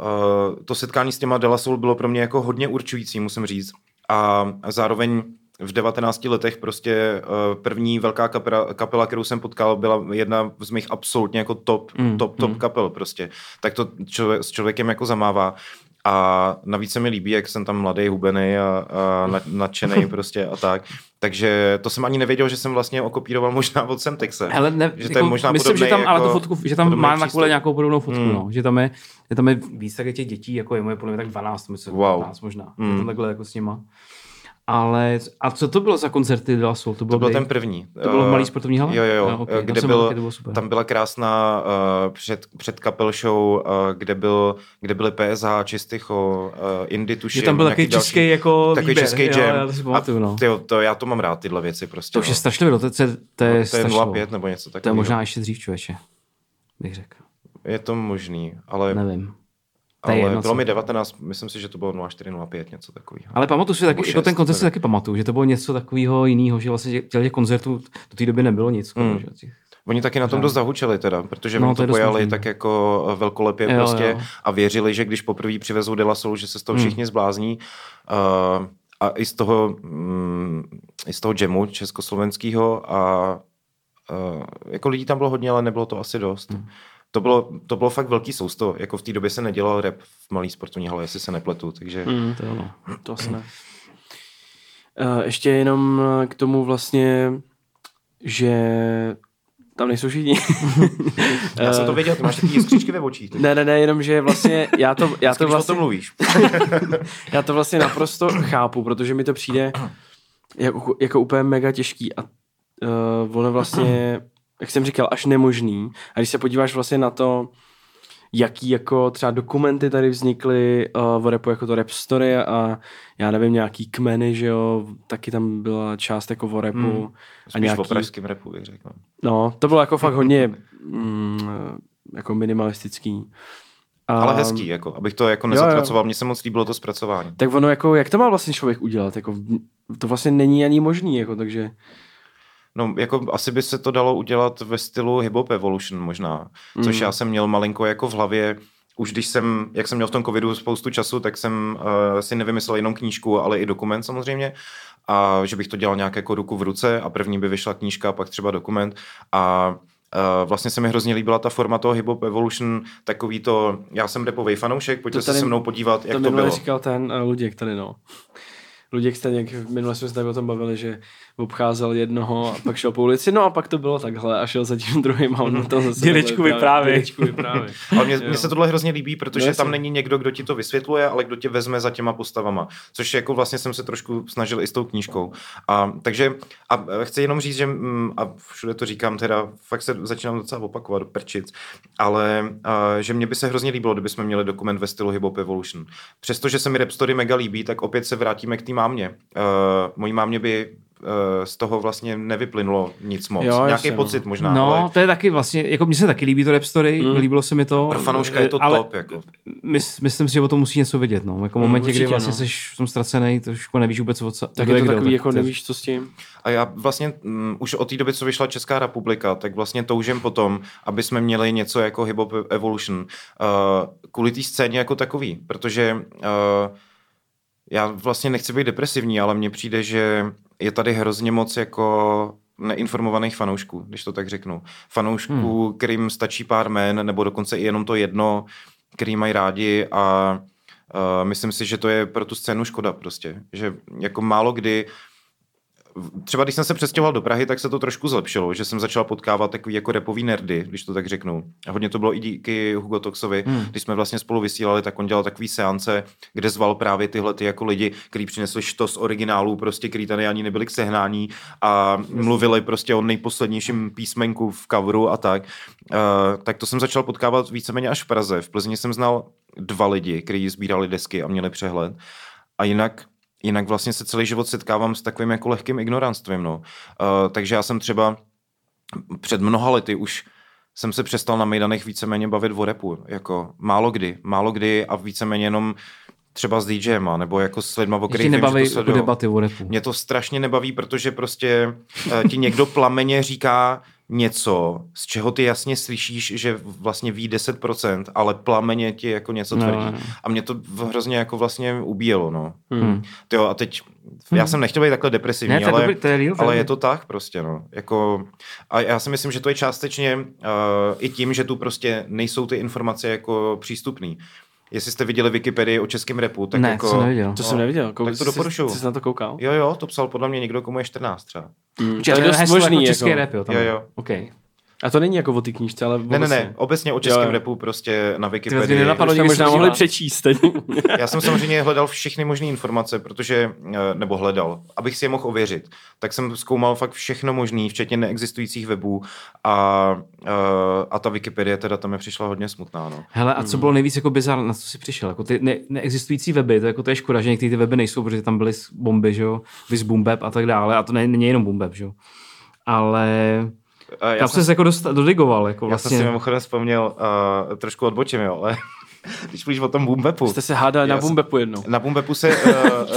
uh, to setkání s těma Dela Soul bylo pro mě jako hodně určující, musím říct. A zároveň v 19 letech prostě uh, první velká kapela, kapela, kterou jsem potkal, byla jedna z mých absolutně jako top, Mm, top, top mm. kapel prostě. Tak to člověk, s člověkem jako zamává. A navíc se mi líbí, jak jsem tam mladý, hubený a, a na- nadšený [laughs] prostě a tak. Takže to jsem ani nevěděl, že jsem vlastně okopíroval možná od Semtexe. Hele, ne, že to je možná myslím, že tam, ale tu jako- fotku, že tam má na kule nějakou podobnou fotku, Mm. no. Že tam je, že tam je víc těch dětí, jako je moje podle mě tak 12, myslím, Wow. 15 možná. Mm. Mm. Tam takhle jako s nima. Ale, a co to bylo za koncerty De La Soul? To, bylo To byl kdy? ten první. To bylo v Eh, malý sportovní hale? Jo, jo, jo. Jo, ok, tam kde jsem byl byl, bylo super. tam byla krásná uh, před, před kapel show, uh, kde, byl, kde byly PSH, Čistycho, uh, Indy, tuším. Že tam byl takový další- český jako Takový výběr. český jo, jam. Já to si pamatuju, no. tyjo, to, já to mám rád, tyhle věci prostě. To už je no. strašlivě, no, to, je- to, je- to je to je strašlivé. 0,5 nebo něco To je takového. možná ještě dřív, člověče, bych řekl. Je to možný, ale, Nevím. Ale jedno, bylo co. mi 19, myslím si, že to bylo 0,405, něco takového. Ale pamatuju si, Nebo jako ten koncert si taky pamatuju, že to bylo něco takového jiného, že vlastně těch těch koncertů do té doby nebylo nic. Mm. že, těch- Oni taky na tom dost zahučili teda, protože No, no, to to pojali možný. tak jako eh, velkolepě Jo, prostě jo. a věřili, že když poprvé přivezou De La Soul, že se z toho Hmm. všichni zblázní. Uh, a i z toho, mm, i z toho jamu československého a uh, jako lidí tam bylo hodně, ale nebylo to asi dost. Hmm. To bylo, to bylo fakt velký sousto. Jako v té době se nedělal rap v malý sportovní hale, jestli se nepletu. Takže Mm, To jo, no. to asi ne. Uh, [clears throat] ještě jenom eh, k tomu vlastně, že tam nejsou všichni. [laughs] já jsem to věděl, ty máš taky jiskřičky ve očích. ne, ne, ne, jenom, že vlastně já to, já to Když o vlastně tom mluvíš. [laughs] Já to vlastně naprosto chápu, protože mi to přijde jako, jako úplně mega těžký a uh, ono vlastně, [clears throat] jak jsem říkal, až nemožný. A když se podíváš vlastně na to, jaký jako třeba dokumenty tady vznikly uh, o rapu, jako to Rap Story a já nevím, nějaký kmeny, že jo, taky tam byla část jako o rapu. Hmm. a nějaký, o pražském repu, bych řekl. no, to bylo jako fakt hodně [laughs] mm, jako minimalistický. A, Ale hezký, jako, abych to jako jo. nezapracoval. Mně se moc líbilo to zpracování. Tak ono jako, jak to má vlastně člověk udělat? Jako, to vlastně není ani možný, jako, takže... No, jako asi by se to dalo udělat ve stylu Hip Hop Evolution možná, což Mm. já jsem měl malinko jako v hlavě, už když jsem, jak jsem měl v tom covidu spoustu času, tak jsem uh, si nevymyslel jenom knížku, ale i dokument samozřejmě. A že bych to dělal nějak jako ruku v ruce a první by vyšla knížka, pak třeba dokument. A Uh, vlastně se mi hrozně líbila ta forma toho Hip Hop Evolution, takový to, já jsem repový fanoušek, pojďte To se tady- se mnou podívat, jak to to, bylo. říkal ten uh, Luděk tady, no. Luděk v minule jsme se tady o tom bavili, že obcházel jednoho a pak šel po ulici, no a pak to bylo takhle a šel za tím druhým a on to zase Dědečku vyprávěj. Ale mně, se tohle hrozně líbí, protože No, tam není někdo, kdo ti to vysvětluje, ale kdo tě vezme za těma postavama. Což jako vlastně jsem se trošku snažil i s tou knížkou. A, takže a chci jenom říct, že mm, a všude to říkám, teda fakt se začínám docela opakovat, prčic, ale a, že mě by se hrozně líbilo, kdybychom měli dokument ve stylu Hip Hop Evolution. Přestože se mi Rap Story mega líbí, tak opět se vrátíme k té mámě. Uh, mojí mámě by uh, z toho vlastně nevyplynulo nic moc. Jo, Nějaký jasně, no. pocit možná, No, ale to je taky vlastně, jako mně se taky líbí to rap story, Mm. mm. líbilo se mi to. pro fanouška je to ale top. Jako. mys, myslím si, že o tom musí něco vědět, no. Jako v momentě, kdy určitě, vlastně no. jsi v tom ztracený, trošku nevíš vůbec, o co, Tak je to kdo, takový, jako to je- nevíš, co s tím. A já vlastně um, už od té doby, co vyšla Česká republika, tak vlastně toužím potom, aby jsme měli něco jako Hip Hop Evolution uh, kvůli té scéně jako takový, protože uh, já vlastně nechci být depresivní, ale mně přijde, že je tady hrozně moc jako neinformovaných fanoušků, když to tak řeknu. Fanoušků, hmm. kterým stačí pár jmen, nebo dokonce i jenom to jedno, který mají rádi a uh, myslím si, že to je pro tu scénu škoda prostě. Že jako málo kdy třeba když jsem se přestěhoval do Prahy, tak se to trošku zlepšilo, že jsem začal potkávat takový jako repový nerdy, když to tak řeknu. A hodně to bylo i díky Hugo Toxovi, hmm. když jsme vlastně spolu vysílali, tak on dělal takový seance, kde zval právě tyhle ty jako lidi, kteří přinesli štos originálů, prostě, který tady ani nebyli k sehnání a mluvili prostě o nejposlednějším písmenku v coveru a tak. Uh, tak to jsem začal potkávat víceméně až v Praze. V Plzni jsem znal dva lidi, kteří sbírali desky a měli přehled. A jinak jinak vlastně se celý život setkávám s takovým jako lehkým ignoranstvím, no. Uh, takže já jsem třeba před mnoha lety už jsem se přestal na Mejdanech víceméně bavit o repu, jako málo kdy, málo kdy a víceméně jenom třeba s DJema, nebo jako s lidma, o kterých ti vím, že nebaví to jako debaty o repu. Mě to strašně nebaví, protože prostě uh, ti někdo plameně říká něco, z čeho ty jasně slyšíš, že vlastně ví 10%, ale plameně ti jako něco No, tvrdí. no. A mě to hrozně jako vlastně ubíjelo, no. Hmm. Jo, a teď, já jsem nechtěl být takhle depresivní, Ne, ale, dobrý, to je real, ale je to tak prostě, no. Jako, a já si myslím, že to je částečně uh, i tím, že tu prostě nejsou ty informace jako přístupný. Jestli jste viděli Wikipedii o českém repu, tak Ne, jako... to jsem neviděl. To No, jsem neviděl. Kou- tak to jsi- doporučuju. Jsi jsi na to koukal? Jo, jo, to psal podle mě někdo, komu je 14 třeba. Mm, to je dost heslo možný. jako český Jako. rap, jo? Tam Jo, jo. OK. A to není jako o té knížce, ale Ne, ne, obecně. ne, obecně o českém Jo. repu prostě na mě Wikipedii. nenapadlo, To někdy možná mohli přečíst. [laughs] Já jsem samozřejmě hledal všechny možné informace, protože, eh, nebo hledal, abych si je mohl ověřit, tak jsem zkoumal fakt všechno možné, včetně neexistujících webů a, eh, a ta Wikipedie teda tam mi přišla hodně smutná, no. Hele, a co bylo nejvíc jako bizar, na co jsi přišel? Jako ty ne, neexistující weby, to, jako, to je škoda, že některé ty weby nejsou, protože tam byly bomby, že jo, a tak dále, a to ne, není jenom Boombap, že jo. Ale A já tam jsem, jsi jako dost, dodigoval, jako já jsem vlastně. si mimochodem vzpomněl, uh, trošku odbočím, jo, ale [laughs] když mluvíš o tom Boombepu, Jste se hádali na Já Bumbepu jednou. Na Bumbepu se uh,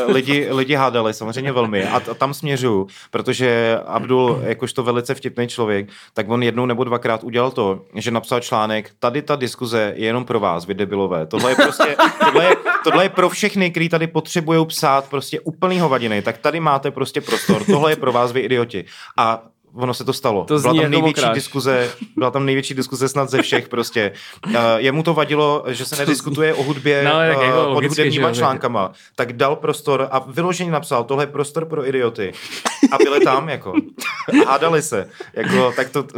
lidi, lidi hádali, samozřejmě velmi. A, t- tam směřuju, protože Abdul, jakožto velice vtipný člověk, tak on jednou nebo dvakrát udělal to, že napsal článek, tady ta diskuze je jenom pro vás, vy debilové. Tohle je prostě, tohle je, tohle je pro všechny, kteří tady potřebují psát prostě úplný hovadiny, tak tady máte prostě prostor. Tohle je pro vás, vy idioti. A ono se to stalo. To byla tam jako největší diskuze, byla tam největší diskuze snad ze všech prostě. Uh, [laughs] jemu to vadilo, že se nediskutuje o hudbě No, tak uh, jako pod logicky, hudebníma článkama, tak dal prostor a vyloženě napsal, tohle je prostor pro idioty. A byli tam, jako. [laughs] Hádali se. Jako, tak to, uh,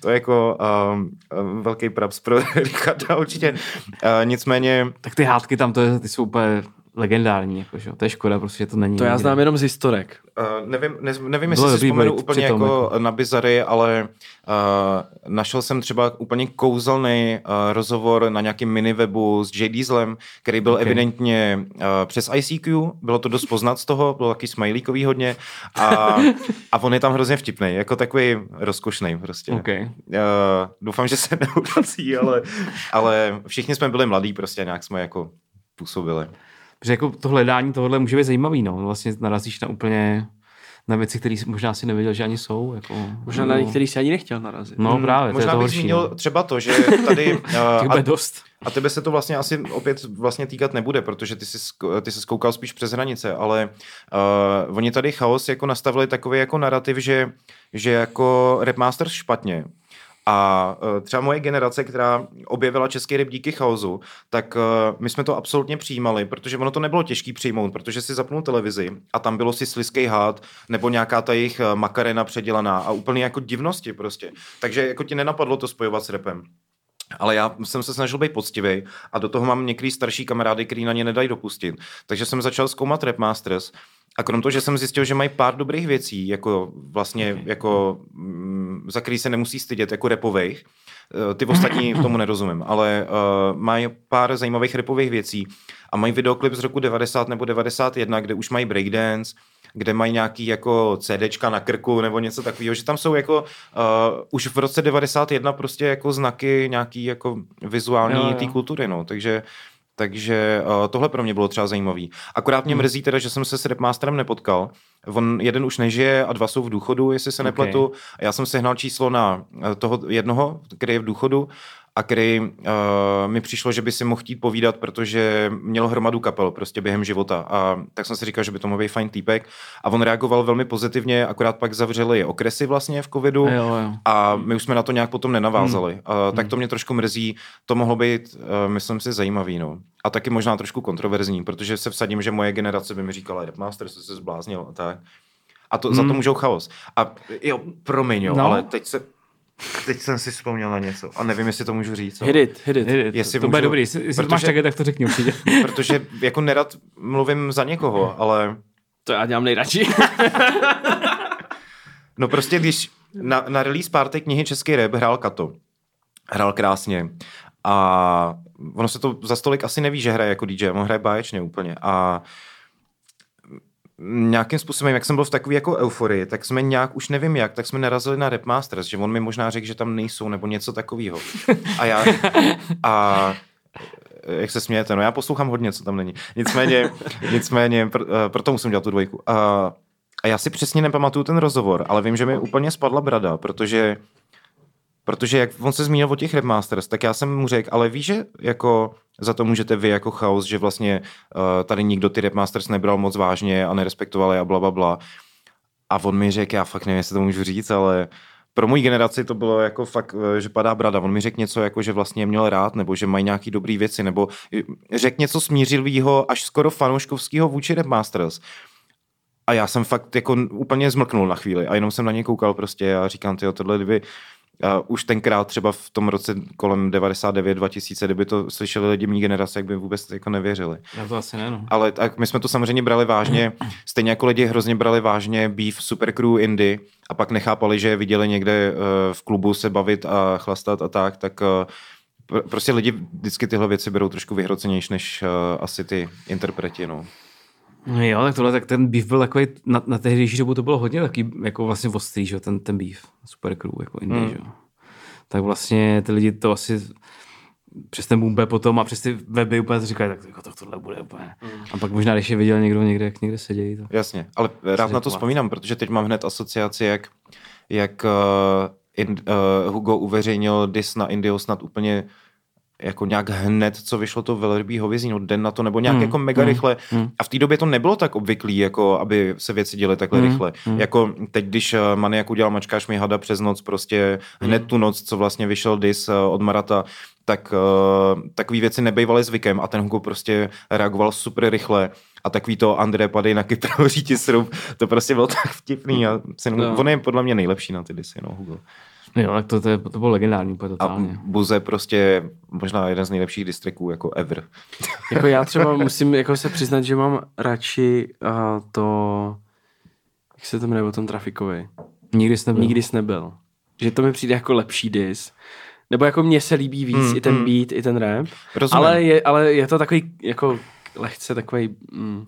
to je jako um, velký praps pro [laughs] Richarda určitě. Uh, nicméně, Tak ty hádky tam, to je, ty jsou úplně legendární, jako, že jo. To je škoda, prostě že to není. To já znám jenom z historek. Uh, nevím, ne, nevím jestli si vzpomenu být úplně jako jako. na bizary, ale uh, našel jsem třeba úplně kouzelný uh, rozhovor na nějakém miniwebu s J. Dieselem, který byl okay. Ok. evidentně uh, přes ICQ, bylo to dost poznat z toho, bylo taky smajlíkový hodně a, a on je tam hrozně vtipný, jako takový rozkošný prostě. OK. Uh, doufám, že se [laughs] neurazí, ale, ale všichni jsme byli mladí prostě a nějak jsme jako působili. Protože jako to hledání tohohle může být zajímavý, no. Vlastně narazíš na úplně na věci, které možná si nevěděl, že ani jsou. Jako, Možná na některý si ani nechtěl narazit. No právě, to je Možná to bych horší. zmínil no. třeba to, že [laughs] tady... uh, bude dost. A tebe se to vlastně asi opět vlastně týkat nebude, protože ty jsi, ty se skoukal spíš přes hranice, ale uh, oni tady chaos jako nastavili takový jako narrativ, že, že jako Rapmasters špatně. A uh, třeba moje generace, která objevila český rap díky chaosu, tak uh, my jsme to absolutně přijímali, protože ono to nebylo těžký přijmout, protože si zapnul televizi a tam bylo si sliský hád nebo nějaká ta jejich uh, makarena předělaná a úplně jako divnosti prostě. Takže jako ti nenapadlo to spojovat s repem. Ale já jsem se snažil být poctivý a do toho mám některý starší kamarády, který na ně nedají dopustit. Takže jsem začal zkoumat Rap Masters a krom toho, že jsem zjistil, že mají pár dobrých věcí, jako vlastně, okay. jako, mm, za který se nemusí stydět, jako repových, eh, ty ostatní [clears throat] tomu nerozumím, ale uh, mají pár zajímavých repových věcí a mají videoklip z roku 90 nebo 91, kde už mají breakdance, kde mají nějaký jako CDčka na krku nebo něco takového, že tam jsou jako uh, už v roce 91 prostě jako znaky nějaký jako vizuální té kultury, no, takže takže uh, tohle pro mě bylo třeba zajímavý. Akorát mě hmm. mrzí teda, že jsem se s Rapmasterem nepotkal. On jeden už nežije a dva jsou v důchodu, jestli se okay. nepletu. A já jsem sehnal číslo na toho jednoho, který je v důchodu a který uh, mi přišlo, že by si mohl chtít povídat, protože měl hromadu kapel prostě během života. A tak jsem si říkal, že by to mohl být fajn týpek. A on reagoval velmi pozitivně, akorát pak zavřeli okresy vlastně v covidu jo, jo. a my už jsme na to nějak potom nenavázali. Hmm. Uh, tak to mě trošku mrzí. To mohlo být, uh, myslím si, zajímavý. No. A taky možná trošku kontroverzní, protože se vsadím, že moje generace by mi říkala, Master se zbláznil a tak. A to, hmm. za to můžou chaos. A jo, promiň, jo, no. ale teď se Teď jsem si vzpomněl na něco a nevím, jestli to můžu říct. Hit it, hit it. Hit it. Jestli to, to bude dobrý, jestli protože, máš také, tak to řekni určitě. [laughs] protože jako nerad mluvím za někoho, ale... To já dělám nejradši. [laughs] no prostě, když na, na release party knihy Český rap hrál Kato. Hrál krásně. A ono se to za stolik asi neví, že hraje jako DJ, on hraje báječně úplně. A nějakým způsobem, jak jsem byl v takové jako euforii, tak jsme nějak, už nevím jak, tak jsme narazili na Rap Masters, že on mi možná řekl, že tam nejsou, nebo něco takového. A já, a jak se smějete, no já poslouchám hodně, co tam není. Nicméně, nicméně, pr, eh, proto musím dělat tu dvojku. A, a já si přesně nepamatuju ten rozhovor, ale vím, že mi úplně spadla brada, protože Protože jak on se zmínil o těch Masters, tak já jsem mu řekl, ale víš, že jako za to můžete vy jako chaos, že vlastně uh, tady nikdo ty Masters nebral moc vážně a nerespektoval je a bla, bla, bla. A on mi řekl, já fakt nevím, jestli to můžu říct, ale pro moji generaci to bylo jako fakt, eh, že padá brada. On mi řekl něco, jako že vlastně měl rád, nebo že mají nějaký dobrý věci, nebo řekl něco smířilého až skoro fanouškovského vůči Masters. A já jsem fakt jako úplně zmlknul na chvíli a jenom jsem na ně koukal prostě a říkám, ty tohle kdyby a už tenkrát třeba v tom roce kolem 99 2000, kdyby to slyšeli lidi mý generace, jak by vůbec jako nevěřili. Já to asi ne, no. Ale tak my jsme to samozřejmě brali vážně, [clears throat] stejně jako lidi hrozně brali vážně Beef Supercrew Indy a pak nechápali, že viděli někde eh, v klubu se bavit a chlastat a tak, tak eh, prostě lidi vždycky tyhle věci berou trošku vyhrocenější než eh, asi ty interpreti, no. No jo, tak tohle, tak ten beef byl takový, na, na tehdejší dobu to bylo hodně taky jako vlastně ostrý, že ten, ten beef, super crew, jako indie, hmm. že Tak vlastně ty lidi to asi přes ten boom potom a přes ty weby úplně říkají, tak jako to, tohle bude úplně. Hmm. A pak možná, když je viděl někdo někde, jak někde sedějí. To... Jasně, ale rád na to vzpomínám, protože teď mám hned asociaci, jak, jak uh, in, uh, Hugo uveřejnil dis na Indio snad úplně jako nějak hned, co vyšlo to velrybí hovězí, no den na to, nebo nějak mm, jako mega mm, rychle. Mm. A v té době to nebylo tak obvyklý, jako aby se věci děly takhle mm, rychle. Mm. Jako teď, když eh, Maniak udělal Mačkáš mi hada přes noc, prostě mm. hned tu noc, co vlastně vyšel dis eh, od Marata, tak uh, takové věci nebejvaly zvykem a ten Hugo prostě reagoval super rychle a takový to André padej na Kypr hoří srub, to prostě bylo [laughs] tak vtipný a no. on je podle mě nejlepší na ty disy, no Hugo. Jo, tak to, to, to bylo legendární úplně totálně. A Buze prostě možná jeden z nejlepších distriků jako ever. [laughs] jako já třeba musím jako se přiznat, že mám radši uh, to, jak se to jmenuje o tom trafikovi. Nikdy jsi nebyl. Nikdy jsi nebyl. Že to mi přijde jako lepší dis. Nebo jako mně se líbí víc mm, i ten mm. beat, i ten rap. Rozumím. Ale je, ale je to takový jako lehce takový mm,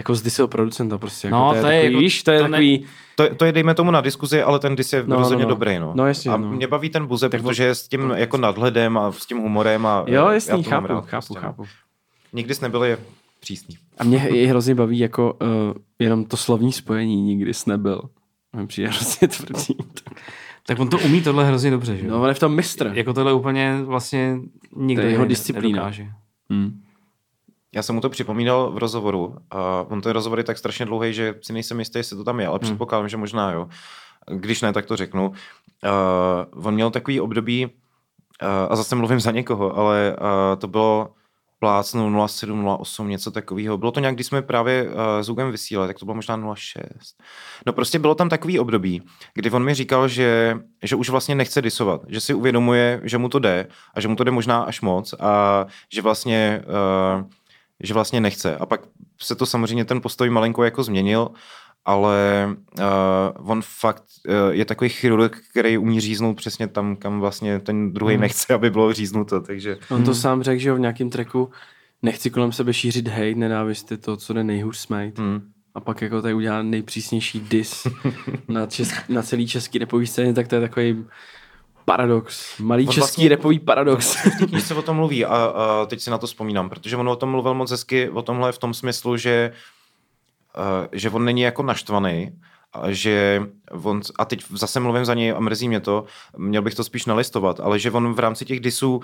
jako z diseo producenta prostě. Jako no, to je, to je takový, jako, víš, to je to takový... Ne, to, to je dejme tomu na diskuzi, ale ten dis je no, rozhodně no, no. dobrý, no. No jasně, A no. mě baví ten buze, tak protože je s tím jako nadhledem a s tím humorem a Jo, jasný, já chápu, rád, chápu, prostě. chápu. Nikdy jsi nebyl je přísný. A mě je hrozně baví jako uh, jenom to slovní spojení, nikdy jsi nebyl. Mě přijde hrozně tvrdý. Tak on to umí tohle hrozně dobře, že? No, on je v tom mistr. Jako tohle úplně vlastně nikdo to je jeho disciplína. Hmm. Já jsem mu to připomínal v rozhovoru a on ten rozhovor je tak strašně dlouhý, že si nejsem jistý, jestli to tam je, ale hmm. předpokládám, že možná jo. když ne, tak to řeknu. Uh, on měl takový období, uh, a zase mluvím za někoho, ale uh, to bylo plácnu 07, 08, něco takového. Bylo to nějak, když jsme právě uh, s Hugem vysílali, tak to bylo možná 06. No prostě bylo tam takový období, kdy on mi říkal, že, že už vlastně nechce disovat, že si uvědomuje, že mu to jde a že mu to jde možná až moc a že vlastně, uh, že vlastně nechce. A pak se to samozřejmě ten postoj malinko jako změnil ale uh, on fakt uh, je takový chirurg, který umí říznout přesně tam, kam vlastně ten druhý hmm. nechce, aby bylo říznuto, takže... On to hmm. sám řekl, že v nějakém tracku nechci kolem sebe šířit hate, nenávist, to, co jde nejhůř smajt. Hmm. A pak jako tady udělá nejpřísnější dis [laughs] na, česk, na celý český repový scéně, tak to je takový paradox. Malý on český vlastně, repový paradox. [laughs] Když se o tom mluví a, a teď si na to vzpomínám, protože on o tom mluvil moc hezky, o tomhle v tom smyslu, že uh, Eh, že on není jako naštvaný, a že on, a teď zase mluvím za něj a mrzí mě to, měl bych to spíš nalistovat, ale že on v rámci těch disů uh,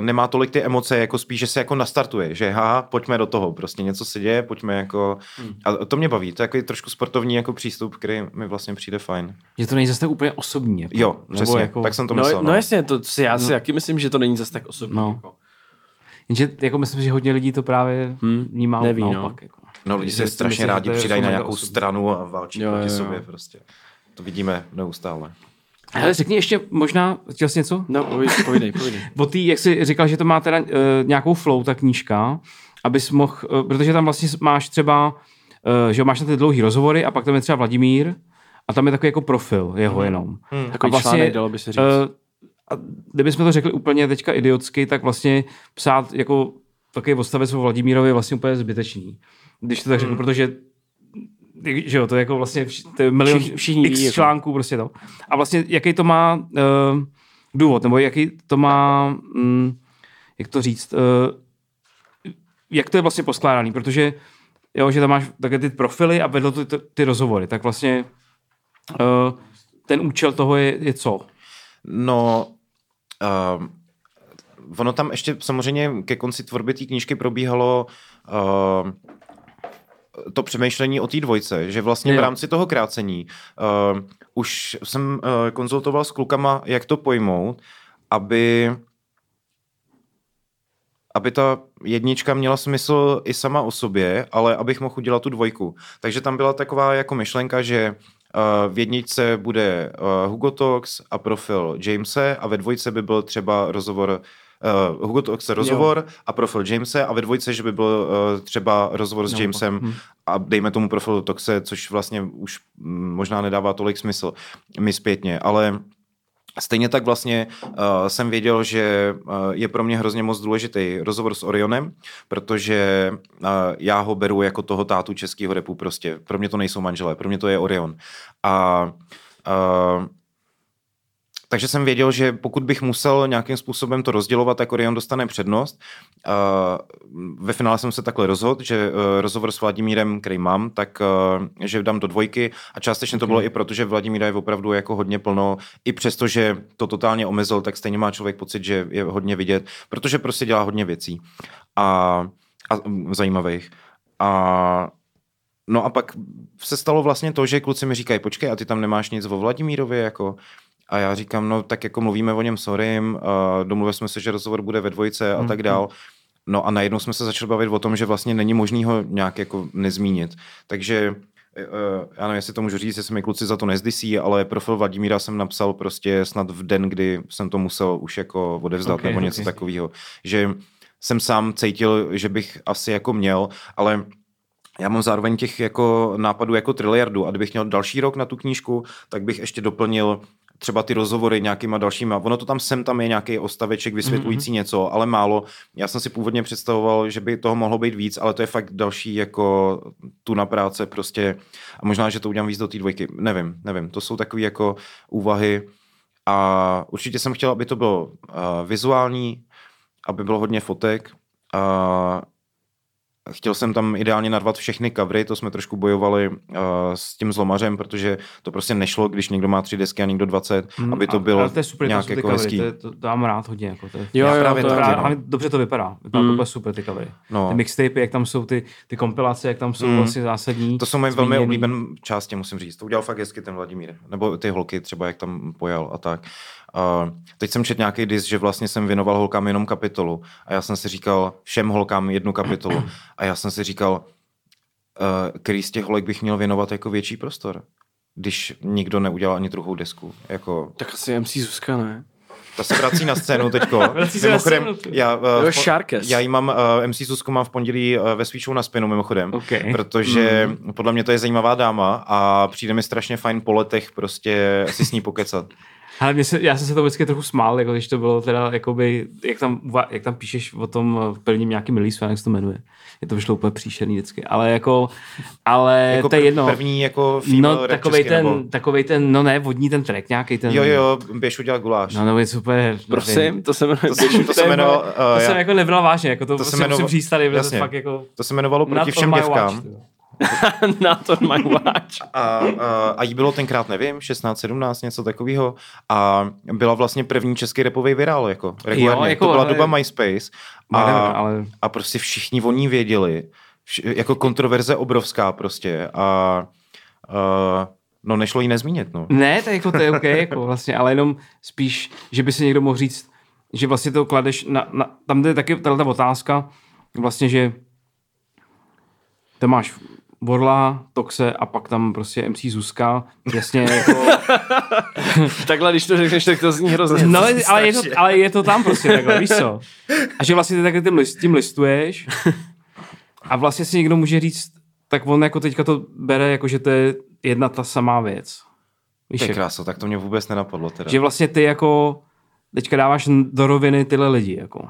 nemá tolik ty emoce, jako spíš, že se jako nastartuje, že ha, pojďme do toho, prostě něco se děje, pojďme jako, hmm. a to mě baví, to je jako trošku sportovní jako přístup, který mi vlastně přijde fajn. Že to není zase tak úplně osobní. Jako, jo, přesně, jako... tak jsem to myslel. No, no. no jasně, to si já si no. jaký myslím, že to není zase tak osobní. No. Jako. Jenže jako myslím, že hodně lidí to právě hmm. vnímá Neví, no. naopak. No. Jako. No lidi se strašně myslím, rádi přidají na nějakou osobní. stranu a válčí jo, proti jo, jo. sobě prostě. To vidíme neustále. Ale řekni ještě možná, chtěl jsi něco? No, povídej, povídej. [laughs] o tý, jak jsi říkal, že to má teda uh, nějakou flow, ta knížka, abys mohl, uh, protože tam vlastně máš třeba, uh, že máš na ty dlouhý rozhovory a pak tam je třeba Vladimír a tam je takový jako profil jeho hmm. jenom. Hmm. Takový a vlastně, článek, dalo by se říct. Uh, a kdybychom to řekli úplně teďka idiotsky, tak vlastně psát jako takový odstavec o Vladimírovi je vlastně úplně zbytečný když to tak řeknu, mm. protože že jo, to je jako vlastně to je milion Všich, všichni x jako. článků prostě to. A vlastně jaký to má uh, důvod, nebo jaký to má, um, jak to říct, uh, jak to je vlastně poskládaný, protože jo, že tam máš také ty profily a vedle ty, ty, ty rozhovory, tak vlastně uh, ten účel toho je, je co? No, uh, ono tam ještě samozřejmě ke konci tvorby té knížky probíhalo uh, to přemýšlení o té dvojce, že vlastně jo. v rámci toho krácení uh, už jsem uh, konzultoval s klukama, jak to pojmout, aby aby ta jednička měla smysl i sama o sobě, ale abych mohl udělat tu dvojku. Takže tam byla taková jako myšlenka, že v jedničce bude Hugo Tox a profil Jamese a ve dvojce by byl třeba rozhovor uh, Hugo Tox rozhovor jo. a profil Jamese a ve dvojce, že by byl uh, třeba rozhovor s no, Jamesem hm. a dejme tomu profilu Toxe, což vlastně už mm, možná nedává tolik smysl mi zpětně, ale Stejně tak vlastně uh, jsem věděl, že uh, je pro mě hrozně moc důležitý rozhovor s Orionem, protože uh, já ho beru jako toho tátu českého repu prostě. Pro mě to nejsou manželé, pro mě to je Orion. A uh, takže jsem věděl, že pokud bych musel nějakým způsobem to rozdělovat, tak Orion dostane přednost. Ve finále jsem se takhle rozhodl, že e, rozhovor s Vladimírem, který mám, tak e, že dám do dvojky. A částečně to bylo i proto, že Vladimíra je opravdu jako hodně plno, i přesto, že to totálně omezil, tak stejně má člověk pocit, že je hodně vidět, protože prostě dělá hodně věcí. A, a zajímavých. A No a pak se stalo vlastně to, že kluci mi říkají, počkej, a ty tam nemáš nic o Vladimírovi, jako a já říkám, no tak jako mluvíme o něm sorry, uh, domluvili jsme se, že rozhovor bude ve dvojce a tak dál. No a najednou jsme se začali bavit o tom, že vlastně není možný ho nějak jako nezmínit. Takže Uh, já nevím, jestli to můžu říct, jestli mi kluci za to nezdysí, ale profil Vladimíra jsem napsal prostě snad v den, kdy jsem to musel už jako odevzdat okay, nebo něco okay. takového. Že jsem sám cítil, že bych asi jako měl, ale já mám zároveň těch jako nápadů jako triliardu a kdybych měl další rok na tu knížku, tak bych ještě doplnil třeba ty rozhovory nějakýma dalšíma. Ono to tam sem tam je nějaký ostaveček vysvětlující mm-hmm. něco, ale málo. Já jsem si původně představoval, že by toho mohlo být víc, ale to je fakt další jako tu na práce prostě. A možná, že to udělám víc do té dvojky. Nevím, nevím. To jsou takové jako úvahy. A určitě jsem chtěl, aby to bylo uh, vizuální, aby bylo hodně fotek. Uh, Chtěl jsem tam ideálně narvat všechny covery, to jsme trošku bojovali uh, s tím zlomařem, protože to prostě nešlo, když někdo má tři desky a někdo 20, hmm, aby to bylo ale to je super, nějak to jako covery, hezký. to, je- to, dám rád hodně. Jako to je, Jo, jo, právě to taky, je, no. ale dobře to vypadá. Vypadá to úplně super ty covery. No. Ty mixtapy, jak tam jsou ty, ty kompilace, jak tam jsou Mm. vlastně zásadní. To jsou moje velmi oblíbené části, musím říct. To udělal fakt hezky ten Vladimír. Nebo ty holky třeba, jak tam pojal a tak. Uh, teď jsem četl nějaký dis, že vlastně jsem věnoval holkám jenom kapitolu. A já jsem si říkal, všem holkám jednu kapitolu. [clears throat] A já jsem si říkal, uh, který z těch holek bych měl věnovat jako větší prostor. Když nikdo neudělal ani druhou desku. Jako, Tak asi MC Zuzka, ne? ta se vrací na scénu teďko. [laughs] Vrací se na Mimochodem, scénu, já, uh, po- já jí mám, uh, MC Zuzku mám v pondělí uh, ve show na spinu mimochodem. OK. Protože podle mě to je zajímavá dáma a přijde mi strašně fajn po letech prostě si s ní pokecat. [laughs] Ale mě se, já jsem se to vždycky trochu smál, jako když to bylo teda, jakoby, jak tam, jak tam píšeš o tom eh, v prvním nějakým release, jak se to jmenuje. Je to vyšlo úplně příšerný vždycky. Ale jako, ale Jako to je jedno. První jako female no, rap takovej česky, ten, nebo... takovej ten, no ne, vodní ten track, nějaký ten. Jo, jo, běž udělat guláš. No, nebo něco úplně, Prosím, nevím. to se jmenuje... To, se, to se jmenovalo, uh, To jsem já, jako nebral vážně, jako to, To to se jmenovalo- musím říct tady, protože to jasně. fakt jako... to se jmenovalo Proti všem děvkám. watch, [laughs] na to my watch. A, a, a jí bylo tenkrát, nevím, 16, 17, něco takového. A byla vlastně první český repový virál, jako regulárně. jako, to byla ale- doba MySpace. A, Whatever, ale- a prostě všichni o ní věděli. Vš, jako kontroverze obrovská prostě. A, a no nešlo jí nezmínit, no. Ne, to je, jako, to je OK, jako vlastně, ale jenom spíš, že by si někdo mohl říct, že vlastně to kladeš na, na tam je taky tato otázka, vlastně, že to máš Borla, Toxe a pak tam prostě MC Zuzka, jasně jako, [laughs] Takhle, když to řekneš, tak to zní hrozně. no, ale je, to, ale je to tam prostě takhle, víš co? A že vlastně ty takhle tím, list, tím listuješ a vlastně si někdo může říct, tak on jako teďka to bere, jako že to je jedna ta samá věc. Víš, jak- krása, tak to mě vůbec nenapadlo teda. že vlastně ty jako teďka dáváš do roviny tyhle lidi, jako.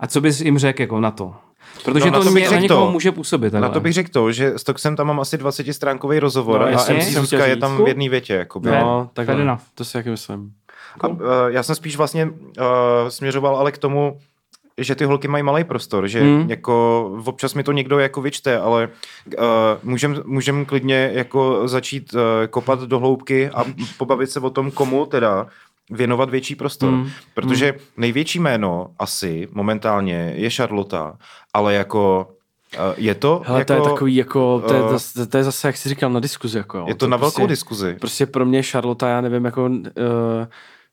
A co bys jim řekl jako na to? Protože No, na to, to bych mě, na řekl někoho to. může působit. Na takhle. to bych řekl to, že s Toxem tam mám asi 20-stránkový rozhovor No, a MC jsem Zuzka je tam v jedné větě. Jakoby. No, enough. To si taky myslím. A, uh, já jsem spíš vlastně uh, směřoval ale k tomu, že ty holky mají malý prostor, že Hmm. jako občas mi to někdo jako vyčte, ale uh, můžem, můžem klidně jako začít uh, kopat do hloubky a pobavit se o tom, komu teda věnovat větší prostor. Hmm. Protože největší jméno asi momentálně je Charlotta, ale jako uh, je to Hele, jako, to je takový jako, to je, eh, zase, to je zase, jak jsi říkal, na diskuzi. Jako, jo. je to na velkou prostě, diskuzi. Prostě pro mě Charlotte, já nevím, jako uh,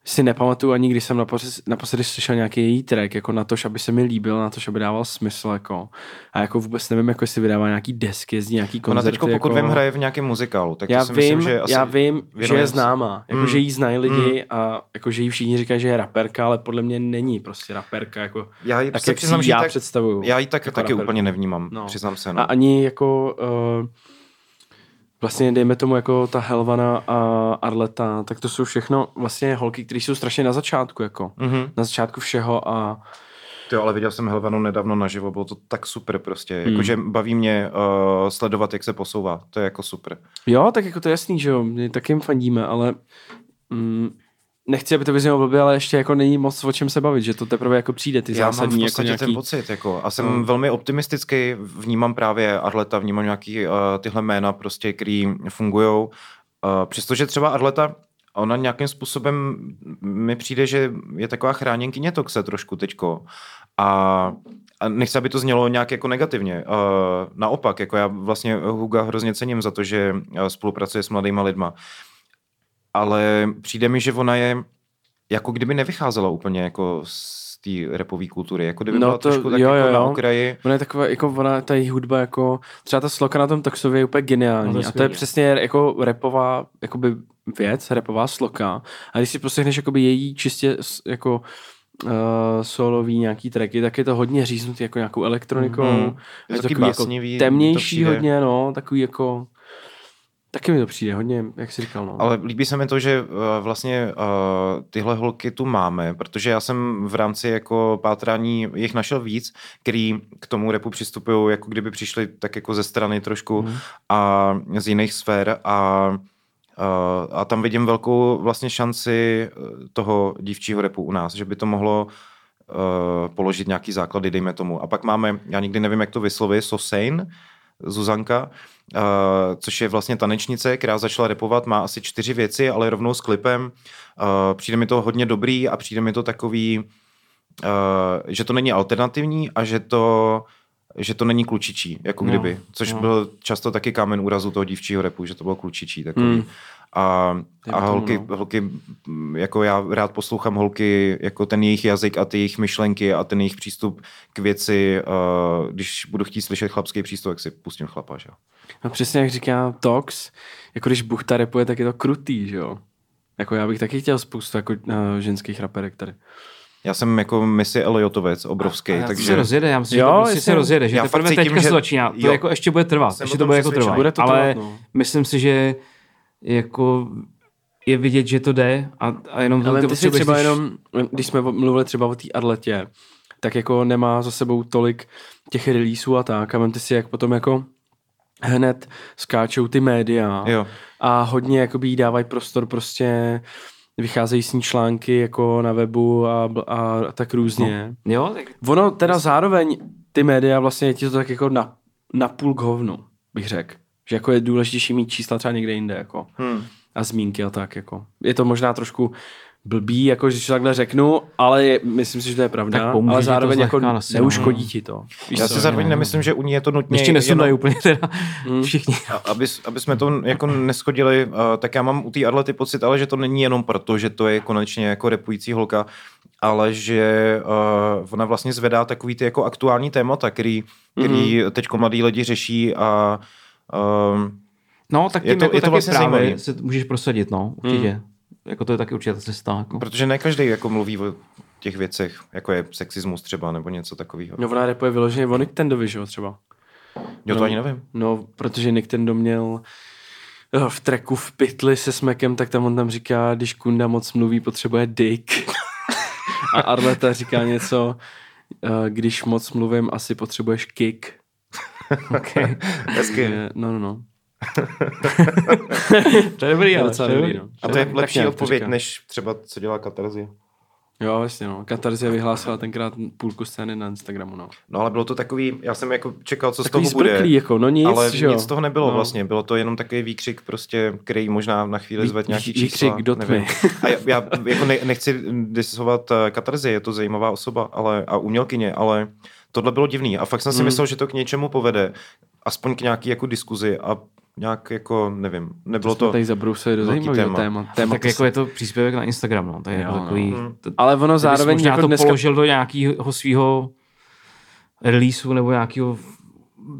si nepamatuju ani, když jsem naposledy, naposledy slyšel nějaký její track, jako na to, aby se mi líbil, na to, aby dával smysl, jako. A jako vůbec nevím, jako jestli vydává nějaký desky, jezdí nějaký Ona koncerty. teďko, pokud jako... vím, hraje v nějakém muzikálu, tak já to si vím, myslím, že asi já vím, že je známá, jako Mm. že jí znají lidi a jako že jí všichni říkají, že je raperka, ale podle mě není prostě raperka, jako Já ji tak, jak si přiznám, že já tak, představuju. já ji tak jako taky raperku. úplně nevnímám, No. přiznám se. A No. ani jako uh, vlastně dejme tomu jako ta Helvana a Arleta, tak to jsou všechno vlastně holky, které jsou strašně na začátku, jako Mhm. na začátku všeho a Ty, ale viděl jsem Helvanu nedávno naživo, bylo to tak super prostě. Hmm. Jakože baví mě uh, sledovat, jak se posouvá. To je jako super. jo, tak jako to je jasný, že jo, my taky jim fandíme, ale mm, nechci, aby to vyznělo blbě, ale ještě jako není moc o čem se bavit, že to teprve jako přijde, ty Já mám v zásadní jako nějaký... ten pocit, jako, a jsem No. velmi optimistický, vnímám právě Arleta, vnímám nějaký uh, tyhle jména, prostě, který fungují. Uh, přestože třeba Arleta, ona nějakým způsobem mi přijde, že je taková chráněnkyně toxe trošku teďko. A a nechci, aby to znělo nějak jako negativně. Uh, naopak, jako já vlastně Huga hrozně cením za to, že spolupracuje s mladýma lidma. Ale přijde mi, že ona je jako kdyby nevycházela úplně jako z té repové kultury, jako kdyby No byla to- trošku tak jo, jako jo, na okraji. Ona je taková, jako ona, ta její hudba, jako třeba ta sloka na tom Toxově je úplně geniální. No to je a to je přesně jako repová jakoby věc, repová sloka. A když si poslechneš jakoby její čistě jako uh, solový nějaký tracky, tak je to hodně říznutý jako nějakou elektronikou. Mhm. Je Je to to taky takový jako to temnější přijde. hodně, no, takový jako taky mi to přijde hodně, jak jsi říkal, no. Ale líbí se mi to, že uh, vlastně uh, tyhle holky tu máme, protože já jsem v rámci jako pátrání jich našel víc, který k tomu repu přistupují, jako kdyby přišli tak jako ze strany trošku Mhm. a z jiných sfér a Uh, a tam vidím velkou vlastně šanci eh, toho dívčího repu u nás, že by to mohlo položit nějaký základy, dejme tomu. A pak máme, já nikdy nevím, jak to vysloví, Sosein, Zuzanka, uh, což je vlastně tanečnice, která začala repovat, má asi čtyři věci, ale rovnou s klipem. Uh, přijde mi to hodně dobrý a přijde mi to takový, uh, že to není alternativní a že to že to není klučičí, jako kdyby, no, což no. byl často taky kámen úrazu toho dívčího repu, že to bylo klučičí takový. Mm. A, a holky, no. holky, jako já rád poslouchám holky, jako ten jejich jazyk a ty jejich myšlenky a ten jejich přístup k věci, uh, když budu chtít slyšet chlapský přístup, tak si pustím chlapa, že jo. No přesně jak říká Tox, jako když Buchta repuje, tak je to krutý, že jo. Jako já bych taky chtěl spoustu jako uh, ženských raperek tady. Já jsem jako Missy Eliotovec obrovský, a, a takže... se rozjede, já myslím, jo, že to prostě se rozjede, že já teprve cítím, teďka že... se začíná. To jo. jako ještě bude trvat, ještě to bude jako trvat. Bude to ale trvat, no. myslím si, že jako je vidět, že to jde a, a jenom... Ale ty si třeba když... jenom, když jsme mluvili třeba o té atletě, tak jako nemá za sebou tolik těch releaseů a tak a ty si, jak potom jako hned skáčou ty média jo. a hodně jakoby jí dávají prostor prostě vycházejí s ní články jako na webu a, a tak různě. No. Jo, tak... Ono teda zároveň ty média vlastně ti to tak jako na, na půl k hovnu, bych řekl. Že jako je důležitější mít čísla třeba někde jinde, jako. Hmm. A zmínky a tak, jako. Je to možná trošku blbý, jako když to takhle řeknu, ale je, myslím si, že to je pravda, tak ale zároveň jako neuškodí ti to. Víš Já si zároveň nemyslím, že u ní je to nutně... Ještě nesundají jenom... úplně teda hmm. všichni. Aby, aby jsme to jako neschodili, uh, tak já mám u té Arlety pocit, ale že to není jenom proto, že to je konečně jako repující holka, ale že uh, ona vlastně zvedá takový ty jako aktuální témata, který, který mm. teď mladí lidi řeší a Um, no, tak tím je to, jako je to vlastně právě zajímavý. se můžeš prosadit, no, určitě. Hmm. Jako to je taky určitě cesta. Jako. Protože ne každý jako mluví o těch věcech, jako je sexismus třeba, nebo něco takového. No ona repuje vyloženě o Nictendovi, že jo, třeba. Jo, to no, ani nevím. No, protože Nintendo měl eh, v treku v pytli se smekem, tak tam on tam říká, když Kunda moc mluví, potřebuje dick. A Arleta říká něco, eh, když moc mluvím, asi potřebuješ kick. [laughs] okay. Hezky. No, no, no. [laughs] to je dobrý, ale to je dobrý, no. A to je lepší odpověď, než třeba co dělá Katarzi. Jo, vlastně, no. Katarzi vyhlásila tenkrát půlku scény na Instagramu, no. No, ale bylo to takový, já jsem jako čekal, co takový z toho bude. jako, no nic, ale že nic z toho nebylo no. vlastně. Bylo to jenom takový výkřik, prostě, který možná na chvíli zvedl nějaký čísla. Výkřik do tmy. A já, já jako ne, nechci disovat eh, Katarzi, je to zajímavá osoba ale, a umělkyně, ale tohle bylo divný a fakt jsem si hmm. myslel, že to k něčemu povede, aspoň k nějaký jako diskuzi a nějak jako, nevím, nebylo to, to tady zabrousili do zajímavého téma. téma. téma tak jako je to příspěvek na Instagram, no, to je jo, jako takový, no. to, Ale ono zároveň možná jako to dneska... položil do nějakého svého releaseu nebo nějakého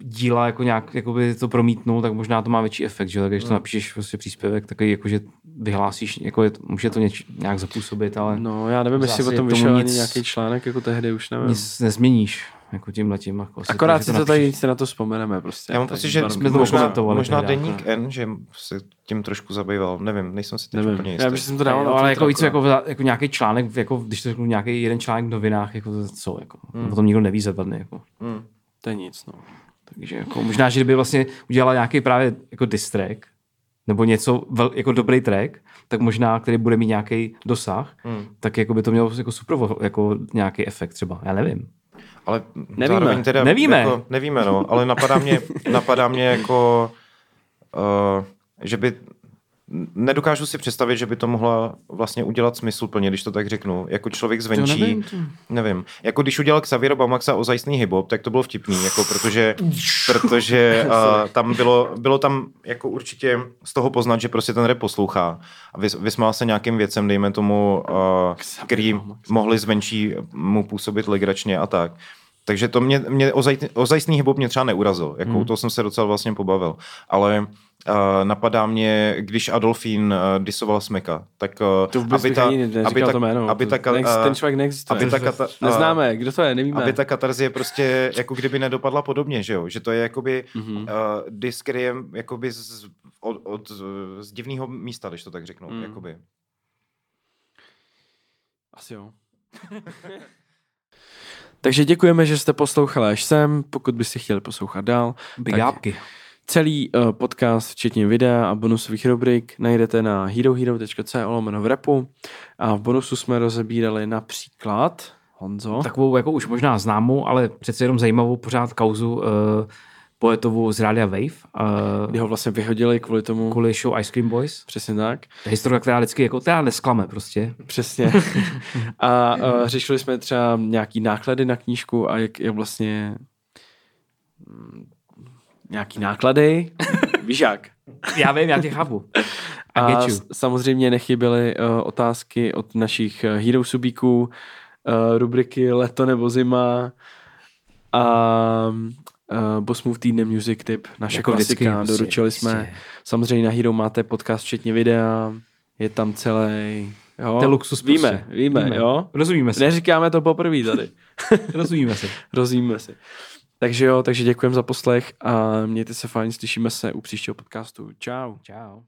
díla jako nějak jakoby to promítnul, tak možná to má větší efekt, že? Tak když to hmm. napíšeš prostě příspěvek, takový jako, že vyhlásíš, jako je, může to něč, nějak zapůsobit, ale... No, já nevím, jestli o tom vyšel ani nějaký článek, jako tehdy už nevím. Nic nezměníš jako tím letím. Jako Akorát si to, tady si na to vzpomeneme prostě. Já mám pocit, že jsme to možná, možná deník N, že se tím trošku zabýval. Nevím, nejsem si teď nevím. úplně jistý. Já jsem to dával, no, ale jako víc jako, jako, nějaký článek, jako, když to řeknu nějaký jeden článek v novinách, jako to co, jako, hmm. potom nikdo neví za dva dny. Jako. Hmm. To je nic, no. Takže jako, možná, že kdyby vlastně udělala nějaký právě jako distrek, nebo něco, vel, jako dobrý track, tak možná, který bude mít nějaký dosah, hmm. tak jako by to mělo jako super jako nějaký efekt třeba, já nevím. Ale nevíme. Teda nevíme. Jako, nevíme, no, ale napadá mě, [laughs] napadá mě jako, uh, že by nedokážu si představit, že by to mohla vlastně udělat smysl plně, když to tak řeknu. Jako člověk zvenčí, to nevím, to. nevím. Jako když udělal Xavier Bamaxa o zajistný hip tak to bylo vtipný, jako protože, [laughs] protože uh, tam bylo, bylo tam jako určitě z toho poznat, že prostě ten rap poslouchá a vys, vysmál se nějakým věcem, dejme tomu, uh, který mohli zvenčí mu působit legračně a tak. Takže to mě, mě ozajistný hip mě třeba neurazil, jako hmm. to jsem se docela vlastně pobavil, ale Uh, napadá mě, když Adolfín uh, disoval Smeka, tak uh, to vůbec aby ta, aby ta, to jméno. Aby ta, uh, ten člověk neexistuje. Aby ta kata, uh, Neznáme, kdo to je, nevíme. Aby ta katarzie prostě jako kdyby nedopadla podobně, že jo? Že to je jakoby uh, disk, který je jakoby z, od, od, z divného místa, když to tak řeknu. Mm. Jakoby. Asi jo. [laughs] Takže děkujeme, že jste poslouchali až sem. Pokud byste chtěli poslouchat dál, Big tak celý uh, podcast, včetně videa a bonusových rubrik, najdete na herohero.co lomeno v repu. A v bonusu jsme rozebírali například Honzo. takovou jako už možná známou, ale přece jenom zajímavou pořád kauzu uh, poetovu z Rádia Wave, uh, Kdy ho vlastně vyhodili kvůli tomu. kvůli show Ice Cream Boys. Přesně tak. To je historka, která vždycky jako, která nesklame prostě. Přesně. [laughs] a uh, řešili jsme třeba nějaký náklady na knížku a jak je vlastně mm, nějaký náklady. [laughs] Víš jak? Já vím, já tě chápu. A s- samozřejmě nechyběly uh, otázky od našich uh, hero subíků, uh, rubriky Leto nebo zima a uh, Boss Move týdne Music Tip, naše Jako vždycky, klasika. prostě, Doručili jsme. prostě. Samozřejmě na Hero máte podcast včetně videa, je tam celý. Jo? To je luxus Víme, prostě. víme, víme, jo? Rozumíme si. Neříkáme to poprvé tady. [laughs] Rozumíme si. Rozumíme si. Takže jo, takže děkujeme za poslech a mějte se fajn, slyšíme se u příštího podcastu. Ciao. Čau.